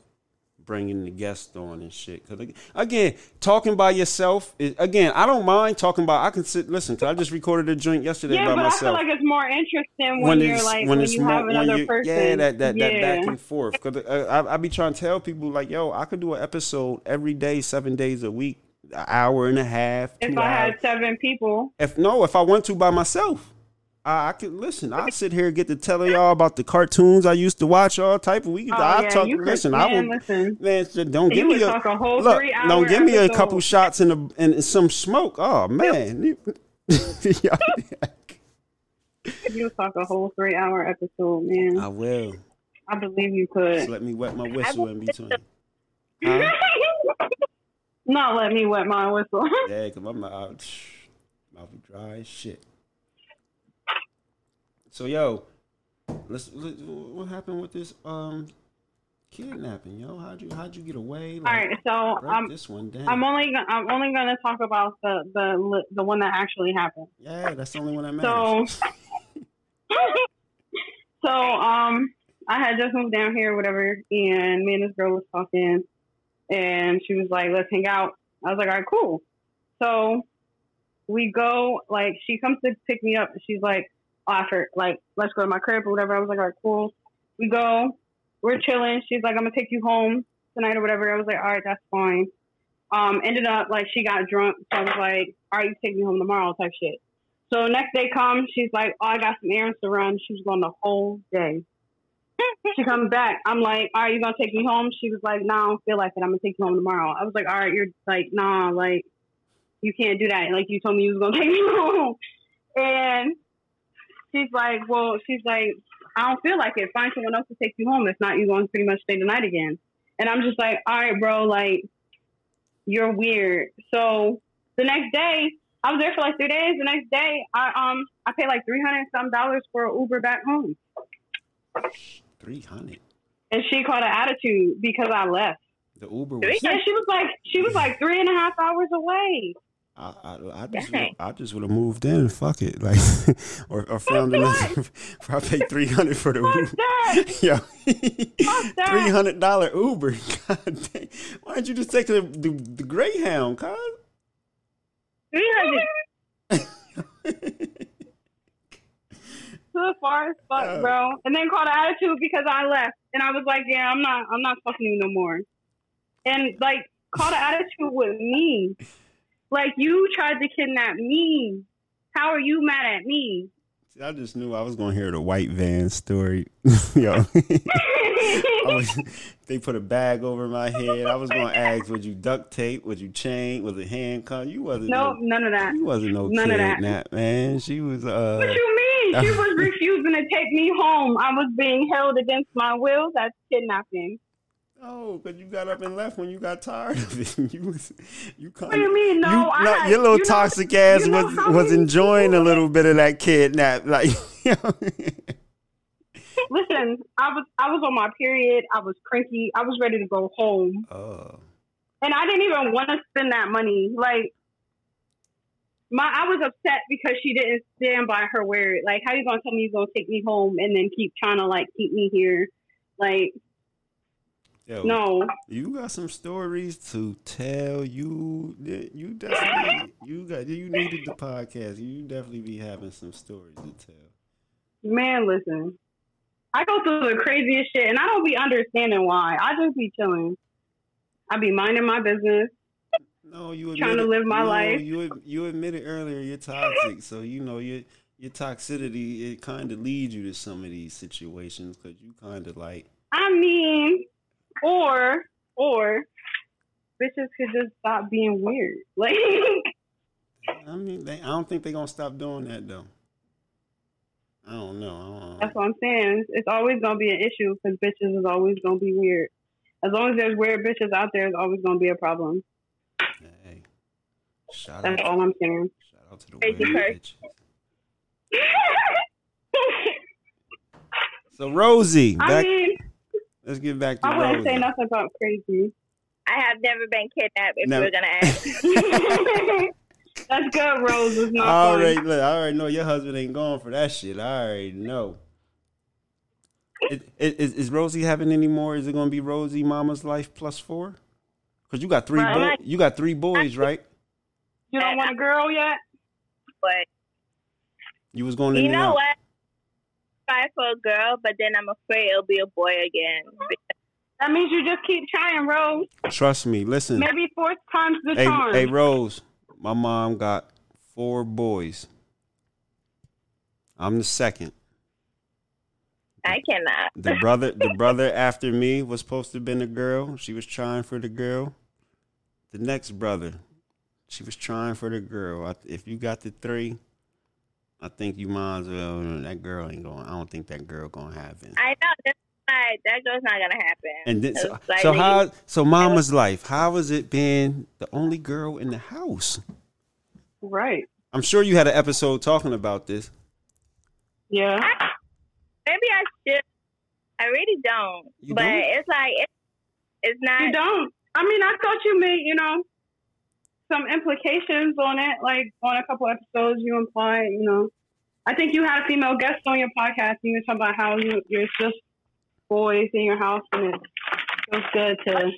bringing the guests on and shit. Because again, talking by yourself, is, again, I don't mind talking by. I can sit listen. Cause I just recorded a joint yesterday Yeah, by but I feel like it's more interesting when, you're like when, you more- have another person. Yeah, that that, that back and forth. Because uh, I I be trying to tell people like, yo, I could do an episode every day, seven days a week, an hour and a half. If two I hours. had seven people, If no, if I went to by myself, I, I could listen. I sit here and get to tell y'all about the cartoons I used to watch, all type of. We oh I yeah, talk. you could. listen, man, I will. listen. Man, don't give me would a a whole look. three-hour Don't give me a episode. couple shots in the and some smoke. Oh man, You would talk a whole three hour episode, man. I will. I believe you Just could. let me wet my whistle in between. Huh? Not let me wet my whistle. Yeah, cause my mouth, mouth be dry as shit. So yo, let's, let what happened with this um kidnapping, yo? How'd you how'd you get away? All right, so I'm this one down. I'm only I'm only gonna talk about the the the one that actually happened. yeah, that's the only one So, matters. so um, I had just moved down here, whatever, and me and this girl was talking, and she was like, "Let's hang out." I was like, "All right, cool." So we go, like, she comes to pick me up, and she's like, "Offer, like, let's go to my crib or whatever." I was like, "All right, cool." We go, we're chilling. She's like, "I'm gonna take you home tonight or whatever." I was like, "All right, that's fine." Um, ended up like she got drunk, so I was like, "All right, you take me home tomorrow," type shit. So next day comes, she's like, "Oh, I got some errands to run." She was gone the whole day. she comes back. I'm like, "All right, you gonna take me home?" She was like, "No, I don't feel like it. I'm gonna take you home tomorrow." I was like, "All right, you're like, nah, like, you can't do that. Like, you told me you was gonna take me home." And she's like, "Well, she's like, I don't feel like it. Find someone else to take you home. If not, you're going to pretty much stay the night again." And I'm just like, "All right, bro, like, you're weird." So the next day, I was there for like three days. The next day, I um I paid like three hundred some dollars for an Uber back home, Three hundred. and she caught an attitude because I left. The Uber was. Yeah, she was like she was like three and a half hours away. I, I, I just Dang. I just would have moved in. Fuck it, like or, or found another. I paid three hundred for the Fuck Uber. that. Yo, three hundred dollar Uber. God dang. Why didn't you just take the the, the Greyhound, cuz? Three hundred. So far as fuck, Oh. bro. And then called an attitude because I left, and I was like, "Yeah, I'm not, I'm not fucking you no more." And like, called an attitude with me. Like you tried to kidnap me. How are you mad at me? See, I just knew I was gonna hear the white van story. Yo, was, they put a bag over my head. I was gonna ask, would you duct tape? Would you chain? Was it handcuff? You wasn't. no, none of that. you wasn't no none of that. kidnap, man. She was. uh What you mean? She was refusing to take me home. I was being held against my will. That's kidnapping. Oh, because you got up and left when you got tired of it. You was, you kind What do you mean? No, I not- your little you know- toxic ass you know was was enjoying a little bit of that kidnap. Like. Listen, I was I was on my period. I was cranky. I was ready to go home, oh, and I didn't even want to spend that money. Like my, I was upset because she didn't stand by her word. Like, how you gonna tell me you gonna take me home and then keep trying to like keep me here? Like, yo, no. You got some stories to tell. You you definitely you got you needed the podcast. You definitely be having some stories to tell. Man, listen. I go through the craziest shit and I don't be understanding why. I just be chilling. I be minding my business. No, you Trying to live my no, life. You you admitted earlier you're toxic, so you know your your toxicity it kind of leads you to some of these situations because you kind of like I mean, or, or, bitches could just stop being weird. Like, I mean they, I don't think they're gonna stop doing that though. I don't know. I don't that's what I'm saying. It's always to be an issue because bitches is always to be weird. As long as there's weird bitches out there, it's always to be a problem. Hey, shout out, That's all I'm saying. shout out to the weird bitches. So Rosie, I back, mean, let's get back to it. I wouldn't Rosie. say nothing about crazy. I have never been kidnapped. If No. you were gonna ask, That's good, Rose. It's I not already, look, I already know your husband ain't going for that shit. I already know. It, it, is, is Rosie having any more? Is it going to be Rosie Mama's Lyfe plus four? Because you got three Right. boys. You got three boys, right? You don't want a girl yet? but You was going in you and know what? Try for a girl, but then I'm afraid it'll be a boy again. That means you just keep trying, Rose. Trust me. Listen. Maybe fourth time's the Hey, charm. hey, Rose. My mom got four boys. I'm the second. I cannot. The brother, the brother after me was supposed to have been a girl. She was trying for the girl. The next brother, she was trying for the girl. If you got the three, I think you might as well. That girl ain't going. I don't think that girl gonna happen. I know that's not, that girl's not gonna happen. And then, so, like so how? So mama's life. How has it been? The only girl in the house. right. I'm sure you had an episode talking about this. Yeah. Maybe I should. I really don't. You but don't? it's like it's, it's not. You don't. I mean, I thought you meant you know, some implications on it. Like on a couple episodes, you implied, you know. I think you had a female guest on your podcast, and you were talking about how you, you're just boys in your house, and it feels good to.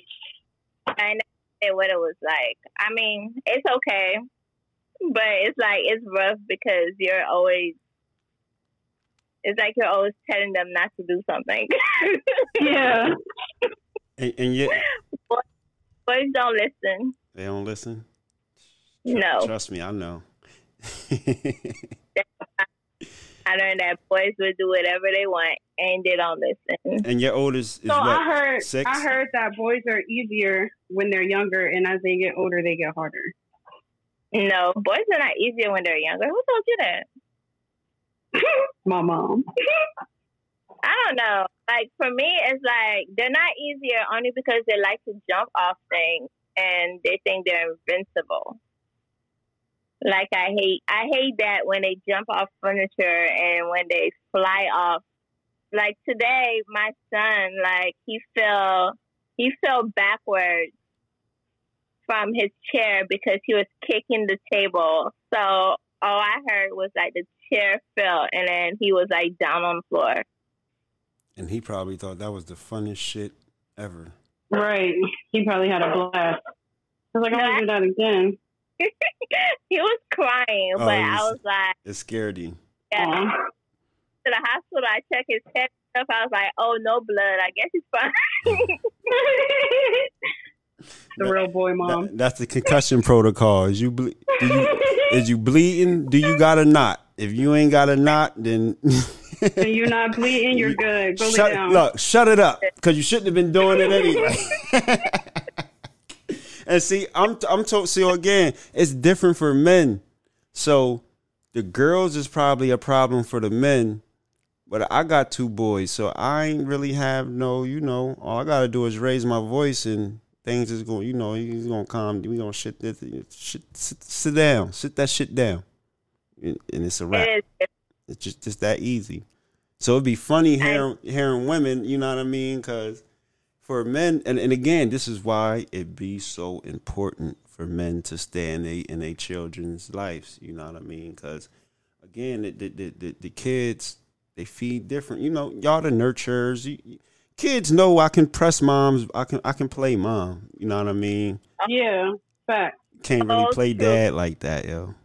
I know what it was like. I mean, it's okay, but it's like it's rough because you're always. It's like you're always telling them not to do something. Yeah. And, and yet Boys don't listen. they don't listen. No. Trust me, I know. I learned that boys would do whatever they want and they don't listen. and your oldest is So what? I heard, six? I heard that boys are easier when they're younger, and as they get older, they get harder. No, boys are not easier when they're younger. Who told you that? My mom. I don't know. Like for me, it's like they're not easier only because they like to jump off things and they think they're invincible. Like I hate, I hate that when they jump off furniture and when they fly off. Like today, my son, like he fell, he fell backwards from his chair because he was kicking the table. So all I heard was like the chair fell and then he was like down on the floor. and he probably thought that was the funniest shit ever. Right. He probably had a blast. I was like, I want to do that again. he was crying, Oh, but he I was- was like, It scared you. yeah. Aw. To the hospital, I checked his head stuff. I was like, oh, no blood. I guess he's fine. the real boy mom. That- that's the concussion protocol. Is you, ble- do you is you bleeding? Do you got a knot? If you ain't got a knot, then and you're not bleeding, you're good. Go lay shut, down. look, shut it up, because you shouldn't have been doing it anyway. And see, I'm I'm told. See, again, it's different for men. So the girls is probably a problem for the men, but I got two boys, so I ain't really have no. You know, all I gotta do is raise my voice and. Things is going, you know, he's gonna calm. We gonna shit this, shit, sit, sit down, sit that shit down, and, and it's a wrap. It's just just that easy. So it'd be funny hearing hearing women, you know what I mean? Because for men, and, and again, this is why it be so important for men to stay in they in their children's lives. You know what I mean? Because again, the the, the the kids they feed different. You know, y'all the nurturers. You, you- kids know I can press moms. I can I can play mom. You know what I mean? Yeah, fact. Can't really play dad like that, yo.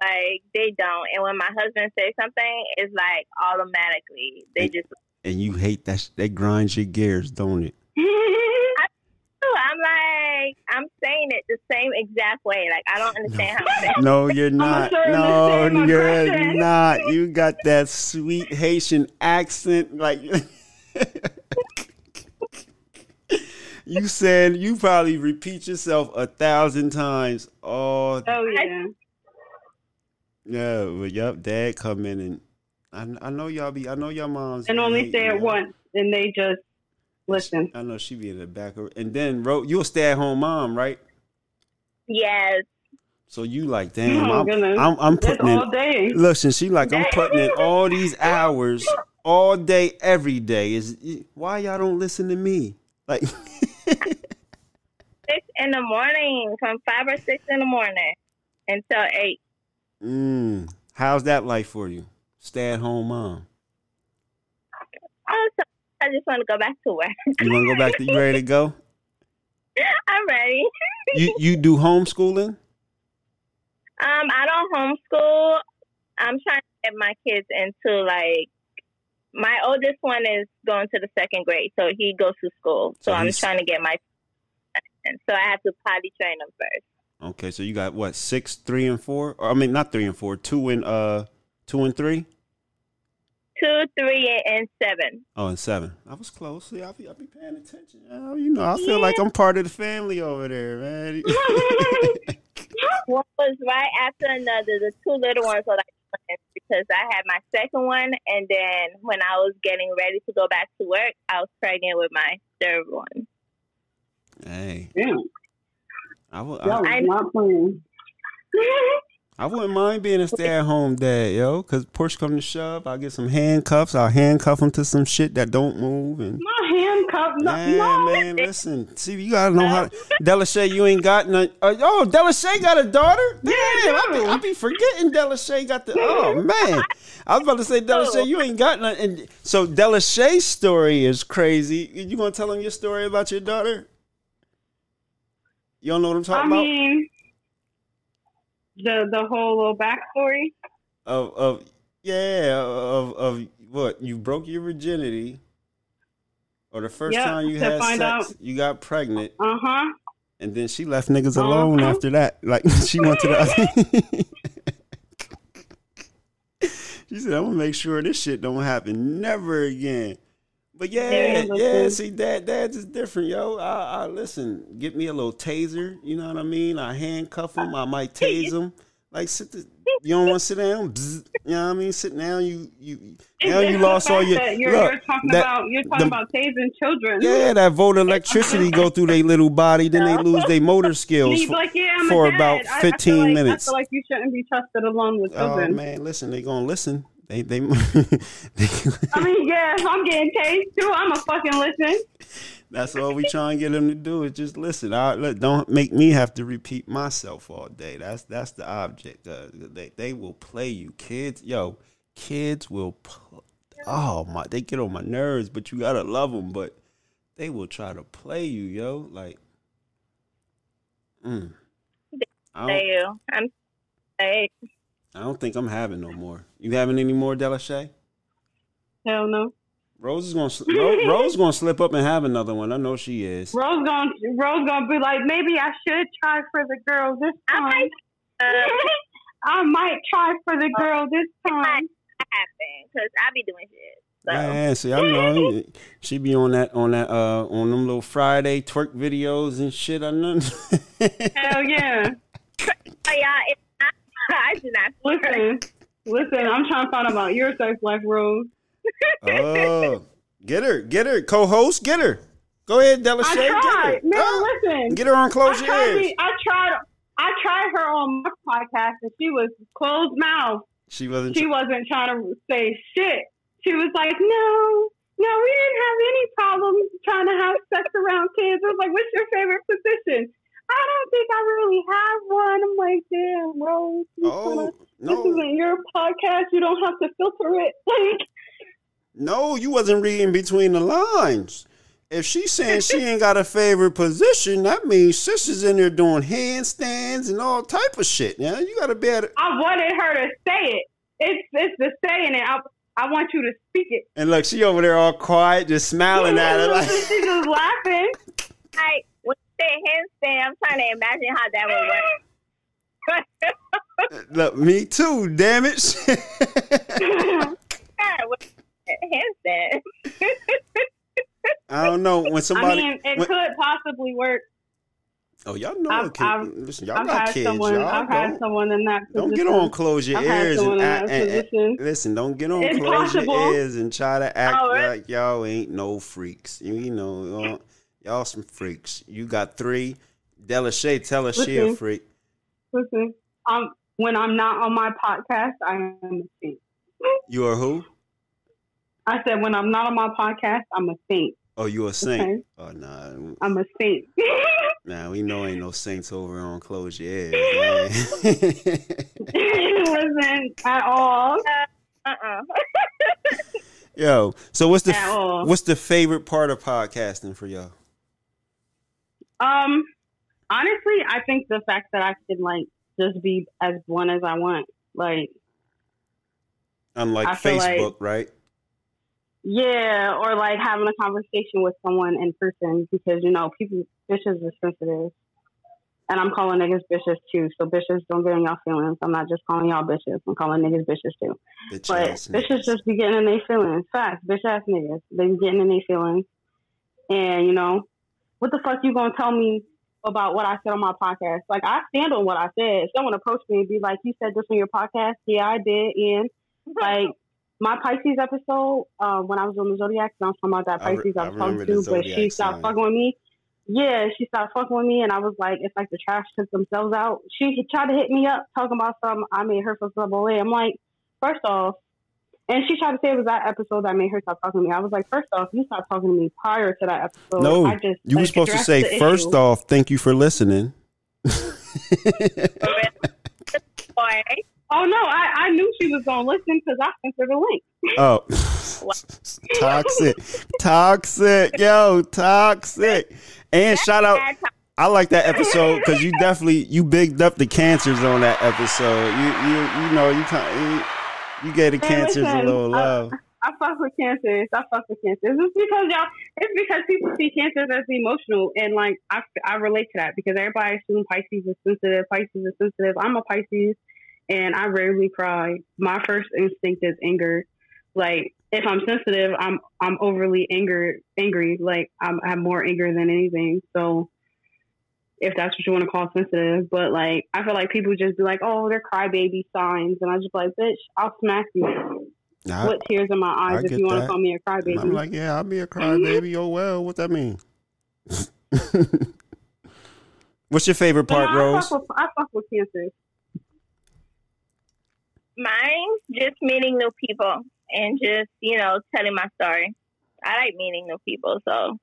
Like, they don't. And when my husband says something, it's like automatically. They just, And you hate that. sh- That grinds your gears, don't it? I'm like, I'm saying it the same exact way. Like, I don't understand how I'm saying No, you're not. No, you're not. You got that sweet Haitian accent. Like you said, you probably repeat yourself a thousand times. Oh, Oh yeah. yeah. Well, yep. Dad come in and I, I know y'all be. I know y'all moms. And only hating say it once, and they just listen. I know she be in the back of, and then Ro, you a stay at home mom, right? Yes. So you like, damn, Oh, I'm. I'm, I'm It's putting in. all day. Listen, she like I'm putting in all these hours, all day, every day. Is why y'all don't listen to me? Like, Six in the morning, from five or six in the morning until eight. mm, how's that life for you? Stay at home mom. Also, I just want to go back to work. You want to go back to you ready to go? I'm ready. You you do homeschooling? Um, I don't homeschool. I'm trying to get my kids into like my oldest one is going to the second grade, so he goes to school. So, So I'm trying to get my and so I have to potty train them first. Okay, so you got what six, three, and four? Or I mean, not three and four, two and uh, two and three. Two, three, and seven. Oh, and seven. I was close. See, I'll be, I'll be paying attention. Oh, you know, I feel like I'm part of the family over there, man. One was right after another. The two little ones were like twins because I had my second one, and then when I was getting ready to go back to work, I was pregnant with my third one. hey, Damn, I would, that I, was I- not playing. I wouldn't mind being a stay-at-home dad, yo. Cause push come to shove, I'll get some handcuffs. I'll handcuff them to some shit that don't move, and My handcuff. No, man, no. man, listen. See, you gotta know how. Delisha, you ain't got none. Uh, oh, Delisha got a daughter. Damn, I be, I be forgetting Delisha got the. Oh man, I was about to say Delisha, you ain't got none. And so Delisha's story is crazy. You gonna tell him your story about your daughter? You don't know what I'm I talking about? The the whole little backstory. of of yeah of of what you broke your virginity or the first Yep, time you had sex out. you got pregnant Uh huh. and then she left niggas alone Uh-huh. after that like she went to the other she said i'm gonna make sure this shit don't happen never again but yeah, Yeah, see, dad, dad's is different, yo. I, I listen, get me a little taser, you know what I mean? I handcuff him, I might tase him. Like, sit the, you don't want to sit down, Bzz, you know what I mean? Sit down, you, you, now you lost all your. You're, look, you're talking that- about you're talking the- about tasing children. yeah, that vote electricity go through their little body, then they lose their motor skills. for- like, yeah, for about I- I 15 feel like, minutes. I feel like you shouldn't be trusted alone with oh, children. Oh man, listen, they gonna listen. They they. they I mean, yeah, if I'm getting tased too, I'm a fucking listen. That's all we try and get them to do is just listen. I, look, don't make me have to repeat myself all day. That's that's the object. Uh, they they will play you, kids. Yo, kids will. Pl- oh my, they get on my nerves, but you gotta love them. But they will try to play you, yo. Like, mm. Don't, you. I'm hey, I don't think I'm having no more. You having any more, Delisha? Hell no. Rose is gonna Rose, Rose gonna slip up and have another one. I know she is. Rose gonna Rose gonna be like, maybe I should try for the girl this I time. might uh, I might try for the girl this time. happen because I be doing shit. So Yeah, see, I know she be on that on that uh on them little Friday twerk videos and shit. I know. Hell yeah. oh, yeah, it, I, did not. Listen, listen. I'm trying to find out about your sex life, Rose. oh, get her, get her, co-host, get her. Go ahead, Delisha, I get her. tried. Man, Huh? listen. Get her on I close your tried, ears. I tried. I tried her on my podcast, and she was closed mouth. She wasn't. She wasn't trying to say shit. She was like, "No, no, we didn't have any problems trying to have sex around kids." I was like, "What's your favorite position?" I don't think I really have one. I'm like, "Damn, Rose, oh kinda- this isn't your podcast. You don't have to filter it." Like, no, you wasn't reading between the lines. If she's saying she ain't got a favorite position, that means sister's in there doing handstands and all type of shit. Now you got to be able. I wanted her to say it. It's it's the saying it. I I want you to speak it. And look, she over there all quiet, just smiling at her like. She's just laughing. Like when you say handstand, I'm trying to imagine how that would work. Look, me too. Damn it. Handstand. I don't know when somebody. I mean, it when- could possibly work. oh, y'all know. I've- it can, I've- listen, y'all I've got had kids. someone. y'all I've had someone in that position. don't get on. Close your I've ears and, in and- and- listen. Don't get on. It's close possible. your ears and try to act Oh, like y'all ain't no freaks. You, you know, uh, y'all, some freaks. You got three. Delisha, tell us she a freak. Listen, um, when I'm not on my podcast, I am a saint. You are who? I said when I'm not on my podcast, I'm a saint. Oh, you a saint? Okay. Oh nah, I'm a saint. nah. We know ain't no saints over on close your ears. Listen at all. Uh-uh. Yo, so what's the At what's the favorite part of podcasting for y'all? Um, honestly, I think the fact that I can like just be as blunt as I want, like Unlike I feel like- Facebook, right? yeah, or like having a conversation with someone in person because you know people bitches are sensitive, and I'm calling niggas bitches too. So bitches don't get in y'all feelings. I'm not just calling y'all bitches. I'm calling niggas bitches too. Bitch But bitches niggas. just be getting in their feelings. Facts, bitch ass niggas. They be getting in their feelings. And, you know, what the fuck you gonna tell me about what I said on my podcast? Like, I stand on what I said. If someone approached me and be like, you said this on your podcast? Yeah, I did. And, like, my Pisces episode, uh, when I was on the Zodiac, and I was talking about that I re- Pisces I, I was talking to, but she Zodiac stopped sign. fucking with me. Yeah, she stopped fucking with me, and I was like, it's like the trash took themselves out. She tried to hit me up talking about some, I made her feel some way. I'm like, first off, and she tried to say it was that episode that made her stop talking to me. I was like, first off, you stopped talking to me prior to that episode. no, I just you were supposed to addressed say first issue. off, thank you for listening. Oh no, I, I knew she was gonna listen because I sent her the link. oh, toxic, toxic, yo, toxic. And shout out. I like that episode because you definitely you bigged up the cancers on that episode. You you you know you kind you, gave the cancers a little love. I fuck with cancers. I fuck with cancers. It's because y'all. It's because people see cancers as emotional, and like I, I relate to that because everybody assumes Pisces is sensitive. Pisces is sensitive. I'm a Pisces, and I rarely cry. My first instinct is anger. Like if I'm sensitive, I'm I'm overly anger angry. Like I'm, I have more anger than anything. So if that's what you want to call sensitive, but like I feel like people just be like, oh, they're crybaby signs, and I just be like, bitch, I'll smack you Nah, with tears in my eyes if you want to call me a crybaby. I'm like, yeah, I'll be a crybaby. Oh well, what that mean? What's your favorite part, no, I Rose? fuck, with, I fuck with cancers. Mine, just meeting new people and just, you know, telling my story. I like meeting new people, so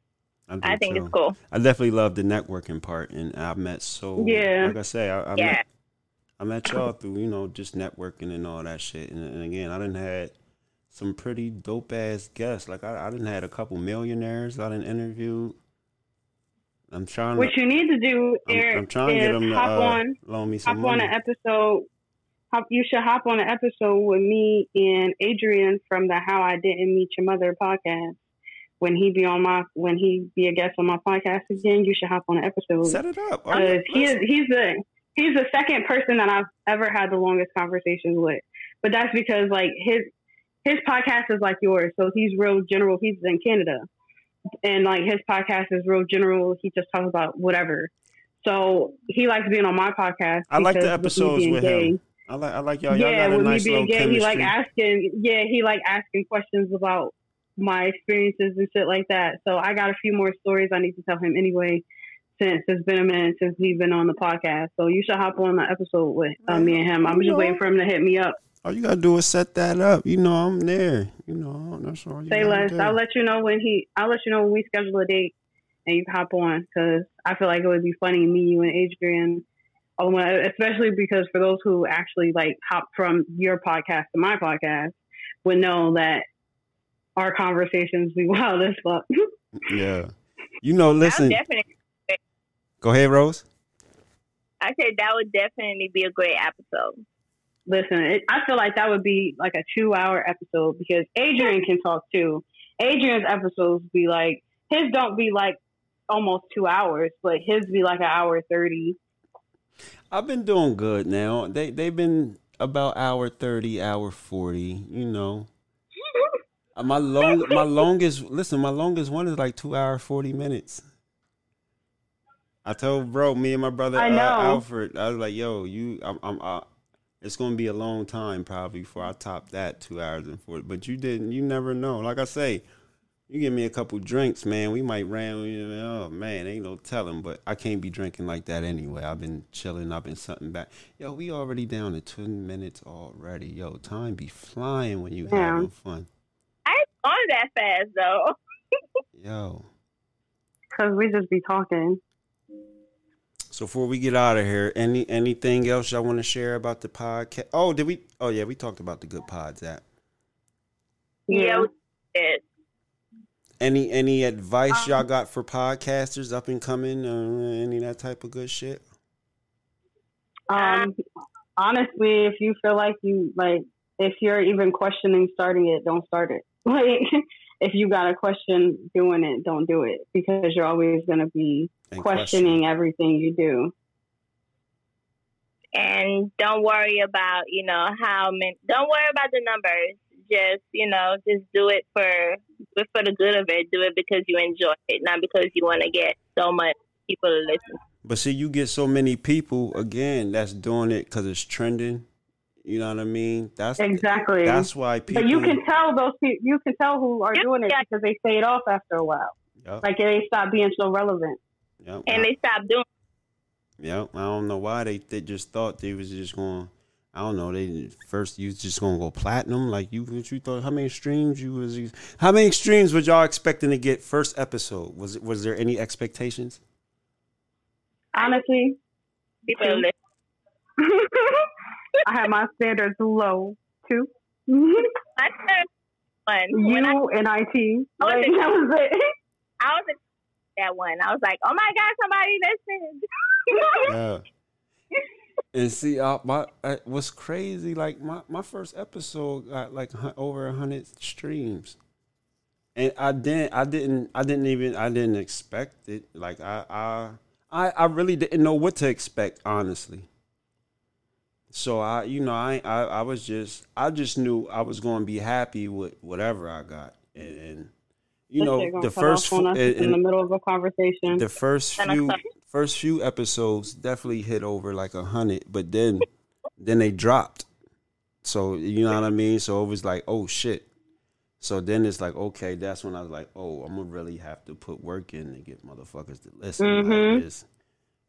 I think too. it's cool. I definitely love the networking part, and I've met so Yeah. Like I say, I, I Yeah. met I met y'all through you know just networking and all that shit. And, and again, I didn't had some pretty dope ass guests. Like I, I didn't had a couple millionaires I didn't interview. I'm trying. What to, you need to do, I'm, Eric, I'm trying to is get them to hop uh, on loan me some hop on an episode. Hop, you should hop on an episode with me and Adrian from the How I Didn't Meet Your Mother podcast. When he be on my when he be a guest on my podcast again, you should hop on an episode. Set it up. Because he is he's the he's the second person that I've ever had the longest conversations with. But that's because like his his podcast is like yours, so he's real general. He's in Canada, and like his podcast is real general. He just talks about whatever. So he likes being on my podcast. I like the episodes with him. I like I like y'all. Y'all yeah, got a with nice me being gay, he like asking. Yeah, he like asking questions about my experiences and shit like that. So I got a few more stories I need to tell him anyway. Since it's been a minute since we've been on the podcast, so you should hop on the episode with uh, me and him. I'm just waiting for him to hit me up. All you gotta do is set that up. You know I'm there. You know that's all. You Say less. do. I'll let you know when he. I'll let you know when we schedule a date and you hop on because I feel like it would be funny me, you, and Adrian. Oh, Especially because for those who actually like hop from your podcast to my podcast would know that our conversations be wild as fuck. Yeah. You know, listen. definitely. Go ahead, Rose. I said that would definitely be a great episode. Listen, it, I feel like that would be like a two-hour episode because Adrian can talk too. Adrian's episodes be like his don't be like almost two hours, but his be like an hour thirty. I've been doing good now. They they've been about hour thirty, hour forty. You know, my long my longest listen. My longest one is like two hour forty minutes. I told bro, me and my brother I uh. Alfred. I was like, "Yo, you, I'm, I'm, uh, it's gonna be a long time probably before I top that two hours and forty. But you didn't. You never know. Like I say, you give me a couple drinks, man. We might ram. You know, oh man, ain't no telling. But I can't be drinking like that anyway. I've been chilling. I've been something back. Yo, we already down to ten minutes already. Yo, time be flying when you Yeah. having fun. I ain't that fast though. Yo. Cause we just be talking. So before we get out of here, any anything else y'all want to share about the podcast? Oh, did we? Oh yeah, we talked about the Goodpods app. Yeah, we did. Any any advice Um, y'all got for podcasters up and coming? Uh, any of that type of good shit? Um, honestly, if you feel like you like, if you're even questioning starting it, don't start it. Like, if you got a question doing it, don't do it because you're always gonna be And questioning everything you do. and don't worry about you know how many. Don't worry about the numbers. Just you know, just do it for do for the good of it. Do it because you enjoy it, not because you want to get so much people to listen. But see, you get so many people again that's doing it because it's trending. You know what I mean? That's Exactly. That's why people. but you can tell those people. You can tell who are doing it Yeah. because they fade off after a while. Yep, Like they stop being so relevant. yep, And they stop doing. Yep. I don't know why they they just thought they was just going. I don't know. They first you just gonna go platinum. Like you, what you thought? How many streams you was? How many streams was y'all expecting to get first episode? Was it? Was there any expectations? Honestly, People to listen. I had my standards low too. I said one when I, you and IT. I was Like, in- that was it. I was in that one. I was like, oh my god, somebody listened. Yeah. And see, uh, my uh, what's crazy? Like my my first episode got like hu- over a hundred streams, and I didn't, I didn't, I didn't even, I didn't expect it. Like I, I, I, I really didn't know what to expect, honestly. So I, you know, I, I, I was just, I just knew I was going to be happy with whatever I got, and, and you know, the first, off on fu- us and- in the middle of a conversation. the first few first few episodes definitely hit over like a hundred, but then then they dropped. So you know what I mean. So it was like, oh shit. So then it's like, okay, that's when I was like, oh, I'm gonna really have to put work in to get motherfuckers to listen. Mhm. Like this.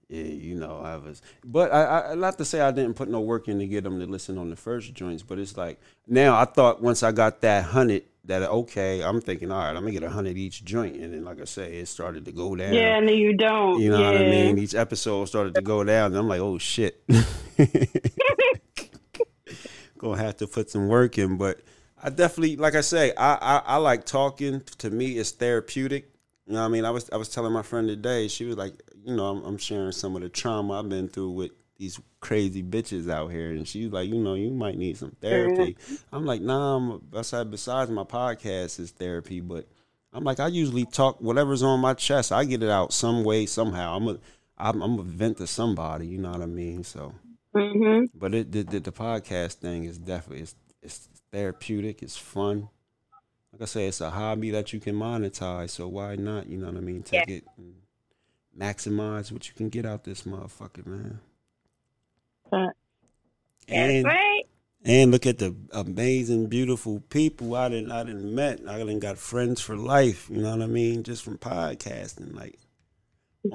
Yeah, you know, I was, but I, I, not to say I didn't put no work in to get them to listen on the first joints, but it's like now I thought once I got that hundred, that okay, I'm thinking, all right, I'm gonna get a hundred each joint, and then like I say, it started to go down. yeah, and then you don't. You know yeah. what I mean? Each episode started to go down, and I'm like, oh shit. Gonna have to put some work in, but I definitely, like I say, I, I I like talking. To me, it's therapeutic. You know what I mean? I was I was telling my friend today, she was like, you know, I'm, I'm sharing some of the trauma I've been through with these crazy bitches out here. And she's like, you know, you might need some therapy. I'm like, nah, I'm, I said, besides my podcast is therapy, but I'm like, I usually talk whatever's on my chest, I get it out some way, somehow. I'm a, I'm, I'm a vent to somebody, you know what I mean? So, hmm but it, the, the, the podcast thing is definitely, it's, it's therapeutic, it's fun. Like I say, it's a hobby that you can monetize, so why not? You know what I mean? Take it and maximize what you can get out this motherfucker, man. And right. and look at the amazing, beautiful people I didn't I didn't met. I didn't got friends for life. You know what I mean? Just from podcasting, like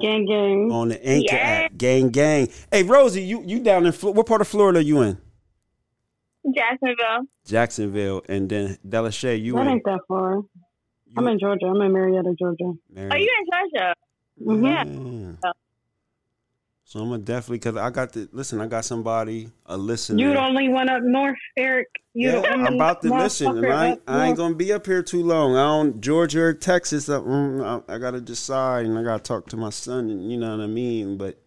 gang, gang. on the Anchor Yeah. app, gang, gang. Hey, Rose Cee, you you down in what part of Florida are you in? Jacksonville. Jacksonville, and then Delisha, you That in? ain't that far. you I'm in Georgia. I'm in Marietta, Georgia. Mary- Are you in Georgia? Mhm. Yeah. So I'm gonna definitely because I got the listen. I got somebody a listener. You the only one up north, Eric. You Yeah, I'm about to listen, and I ain't, I ain't gonna be up here too long. I don't Georgia or Texas. uh, mm, I, I gotta decide, and I gotta talk to my son, and you know what I mean. But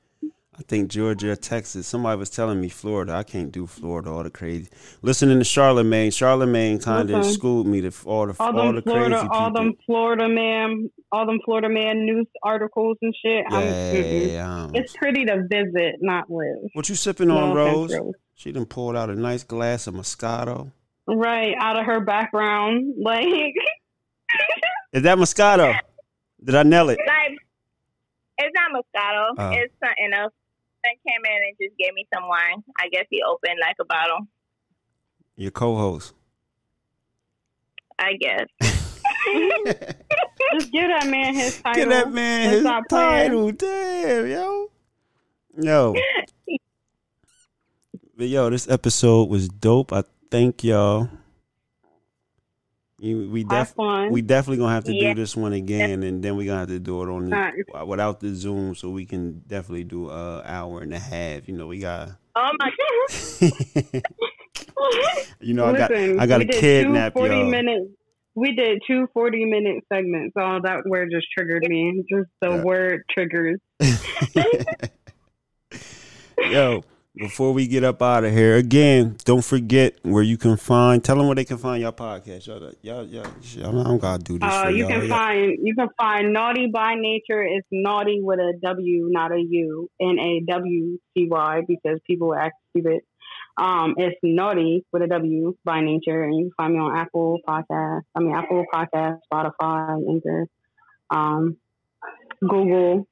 I think Georgia or Texas. Somebody was telling me Florida. I can't do Florida. All the crazy. Listening to Charlemagne. Charlemagne kind of Okay. schooled me to all the all all, the Florida, crazy all them Florida man, all them Florida man news articles and shit. I'm, mm-mm. yeah. um, It's pretty to visit, not live. what you sipping No on, offense, Rose? Rose. She done pulled out a nice glass of Moscato. Right out of her background, like Is that Moscato? Did I nail it? Like, it's not Moscato. Oh. It's something else. Then came in and just gave me some wine. I guess he opened like a bottle. Your co-host. I guess. just give that man his title. Get that man and his stop playing. title. Damn, yo. Yo. but yo, this episode was dope. I thank y'all. You, we def- we definitely gonna have to Yeah. do this one again, and then we gonna have to do it on the, without the Zoom, so we can definitely do a hour and a half. You know, we got. Oh my god. you know, I got Listen, I got to we did kidnap 40 y'all. minutes. We did two 40 minute segments. Oh, that word just triggered me. Just the Yeah. word triggers. Yo, before we get up out of here, again, don't forget where you can find. Tell them where they can find your podcast. Y'all, y'all, y'all, y'all I don't gotta do this Uh, for you can Y'all- find you can find Nawty by Nature. It's naughty with a W, not a U, N A W C Y, because people ask you it. Um, it's naughty with a W by nature, and you can find me on Apple Podcast. I mean Apple Podcast, Spotify, Anchor, um, Google,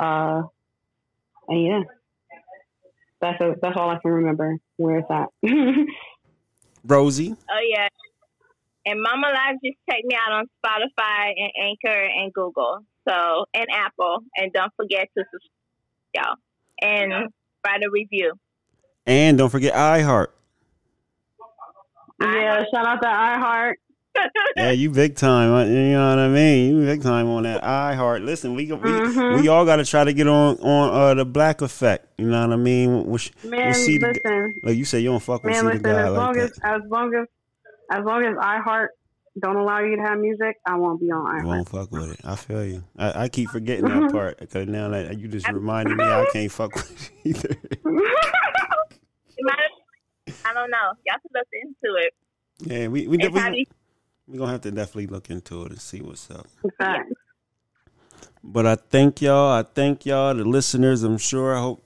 uh, and yeah, that's a, that's all I can remember where it's at. Rose Cee. Oh yeah. And Mama Lyfe just check me out on Spotify and Anchor and Google. So and Apple. And don't forget to subscribe y'all. And write a review. And don't forget iHeart. yeah, shout out to iHeart. Yeah, you big time. uh, You know what I mean? You big time on that iHeart. Listen, we we, Mhm. we all got to try to get on on uh, the Black Effect. You know what I mean? We'll, Man, we'll see the, listen. like you say, you don't fuck with Man, see the listen. guy As like long that. as as long as as long as iHeart don't allow you to have music, I won't be on You iHeart. won't fuck with it. I feel you. I, I keep forgetting that part because now that you just reminded me, I can't fuck with it either. You I don't know. Y'all can look into it. Yeah, we we It's we, how you- we gonna have to definitely look into it and see what's up. But I thank y'all. I thank y'all, the listeners. I'm sure. I hope.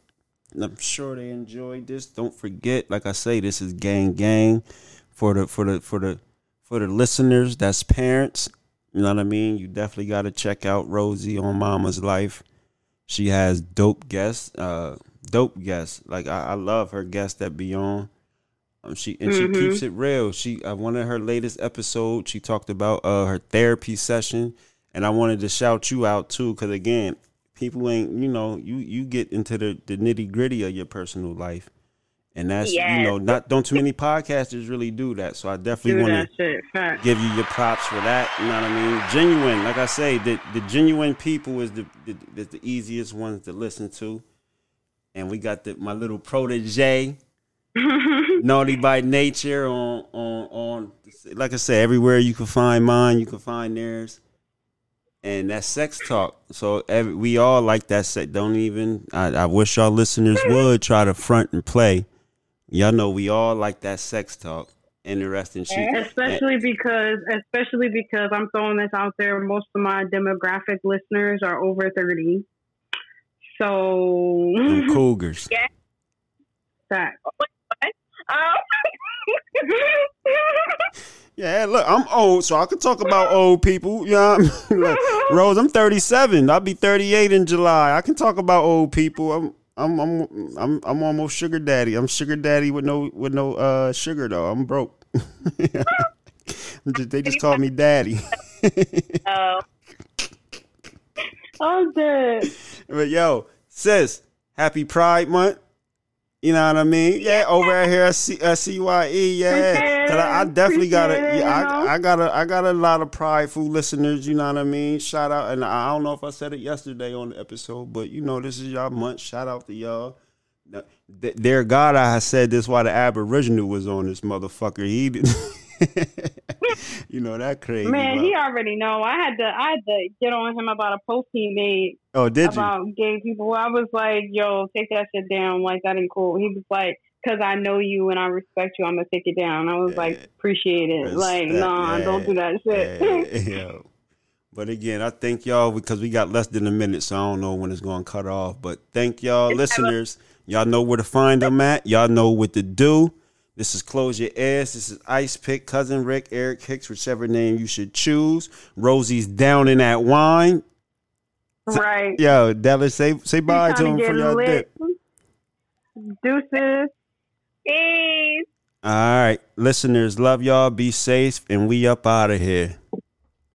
I'm sure they enjoyed this. Don't forget, like I say, this is gang gang for the for the for the for the listeners. That's parents. You know what I mean. You definitely got to check out Rose Cee on Mama's Lyfe. She has dope guests. Uh, dope guests. Like I, I love her guests that be on. Um, she and she Mhm. keeps it real. She uh, one of her latest episodes. She talked about uh, her therapy session, and I wanted to shout you out too, because again, people ain't you know you you get into the, the nitty gritty of your personal life, and that's you know not don't too many podcasters really do that. So I definitely want to give you your props for that. You know what I mean? Genuine, like I say, the the genuine people is the the, is the easiest ones to listen to, and we got the my little protege. Nawty by Nature on on on like I said, everywhere you can find mine, you can find theirs. and that sex talk. So every, we all like that sex. Don't even. I, I wish our listeners would try to front and play. Y'all know we all like that sex talk. Interesting. She, Especially because, especially because I'm throwing this out there. Most of my demographic listeners are over thirty, so cougars. that Um, Yeah, look, I'm old, so I can talk about old people. You know, I mean? Like, Rose, I'm 37. I'll be 38 in July. I can talk about old people. I'm, I'm, I'm, I'm, I'm almost sugar daddy. I'm sugar daddy with no, with no uh, sugar though. I'm broke. They just call me daddy. oh, I'm dead. But yo, sis, happy Pride Month. You know what I mean? Yeah, over at here at, C- at CYE, yeah. 'Cause I, I definitely got a, yeah. I, I got a, I got a lot of prideful listeners. You know what I mean? Shout out, and I don't know if I said it yesterday on the episode, but you know this is y'all month. Shout out to y'all. Their God, I said this while the Aboriginal was on this motherfucker. He, did, you know that crazy. Man, he already know. I had to, I had to get on him about a post he made oh, did you? about gay people. I was like, "Yo, take that shit down. Like that ain't cool." He was like, "Cause I know you and I respect you, I'm gonna take it down." I was like, "Appreciate it. like, Respect, nah, yeah. don't do that shit." Yeah, yeah. But again, I thank y'all because we got less than a minute, so I don't know when it's going to cut off. But thank y'all, listeners. Y'all know where to find them at. Y'all know what to do. This is Close Your Ass. This is Ice Pick, Cousin Rick, Eric Hicks, whichever name you should choose. Rose Cee's down in that wine. right. Yo, Delisha, say say bye to him for y'all dip. Deuces. peace. All right, listeners, love y'all. Be safe, and we up out of here.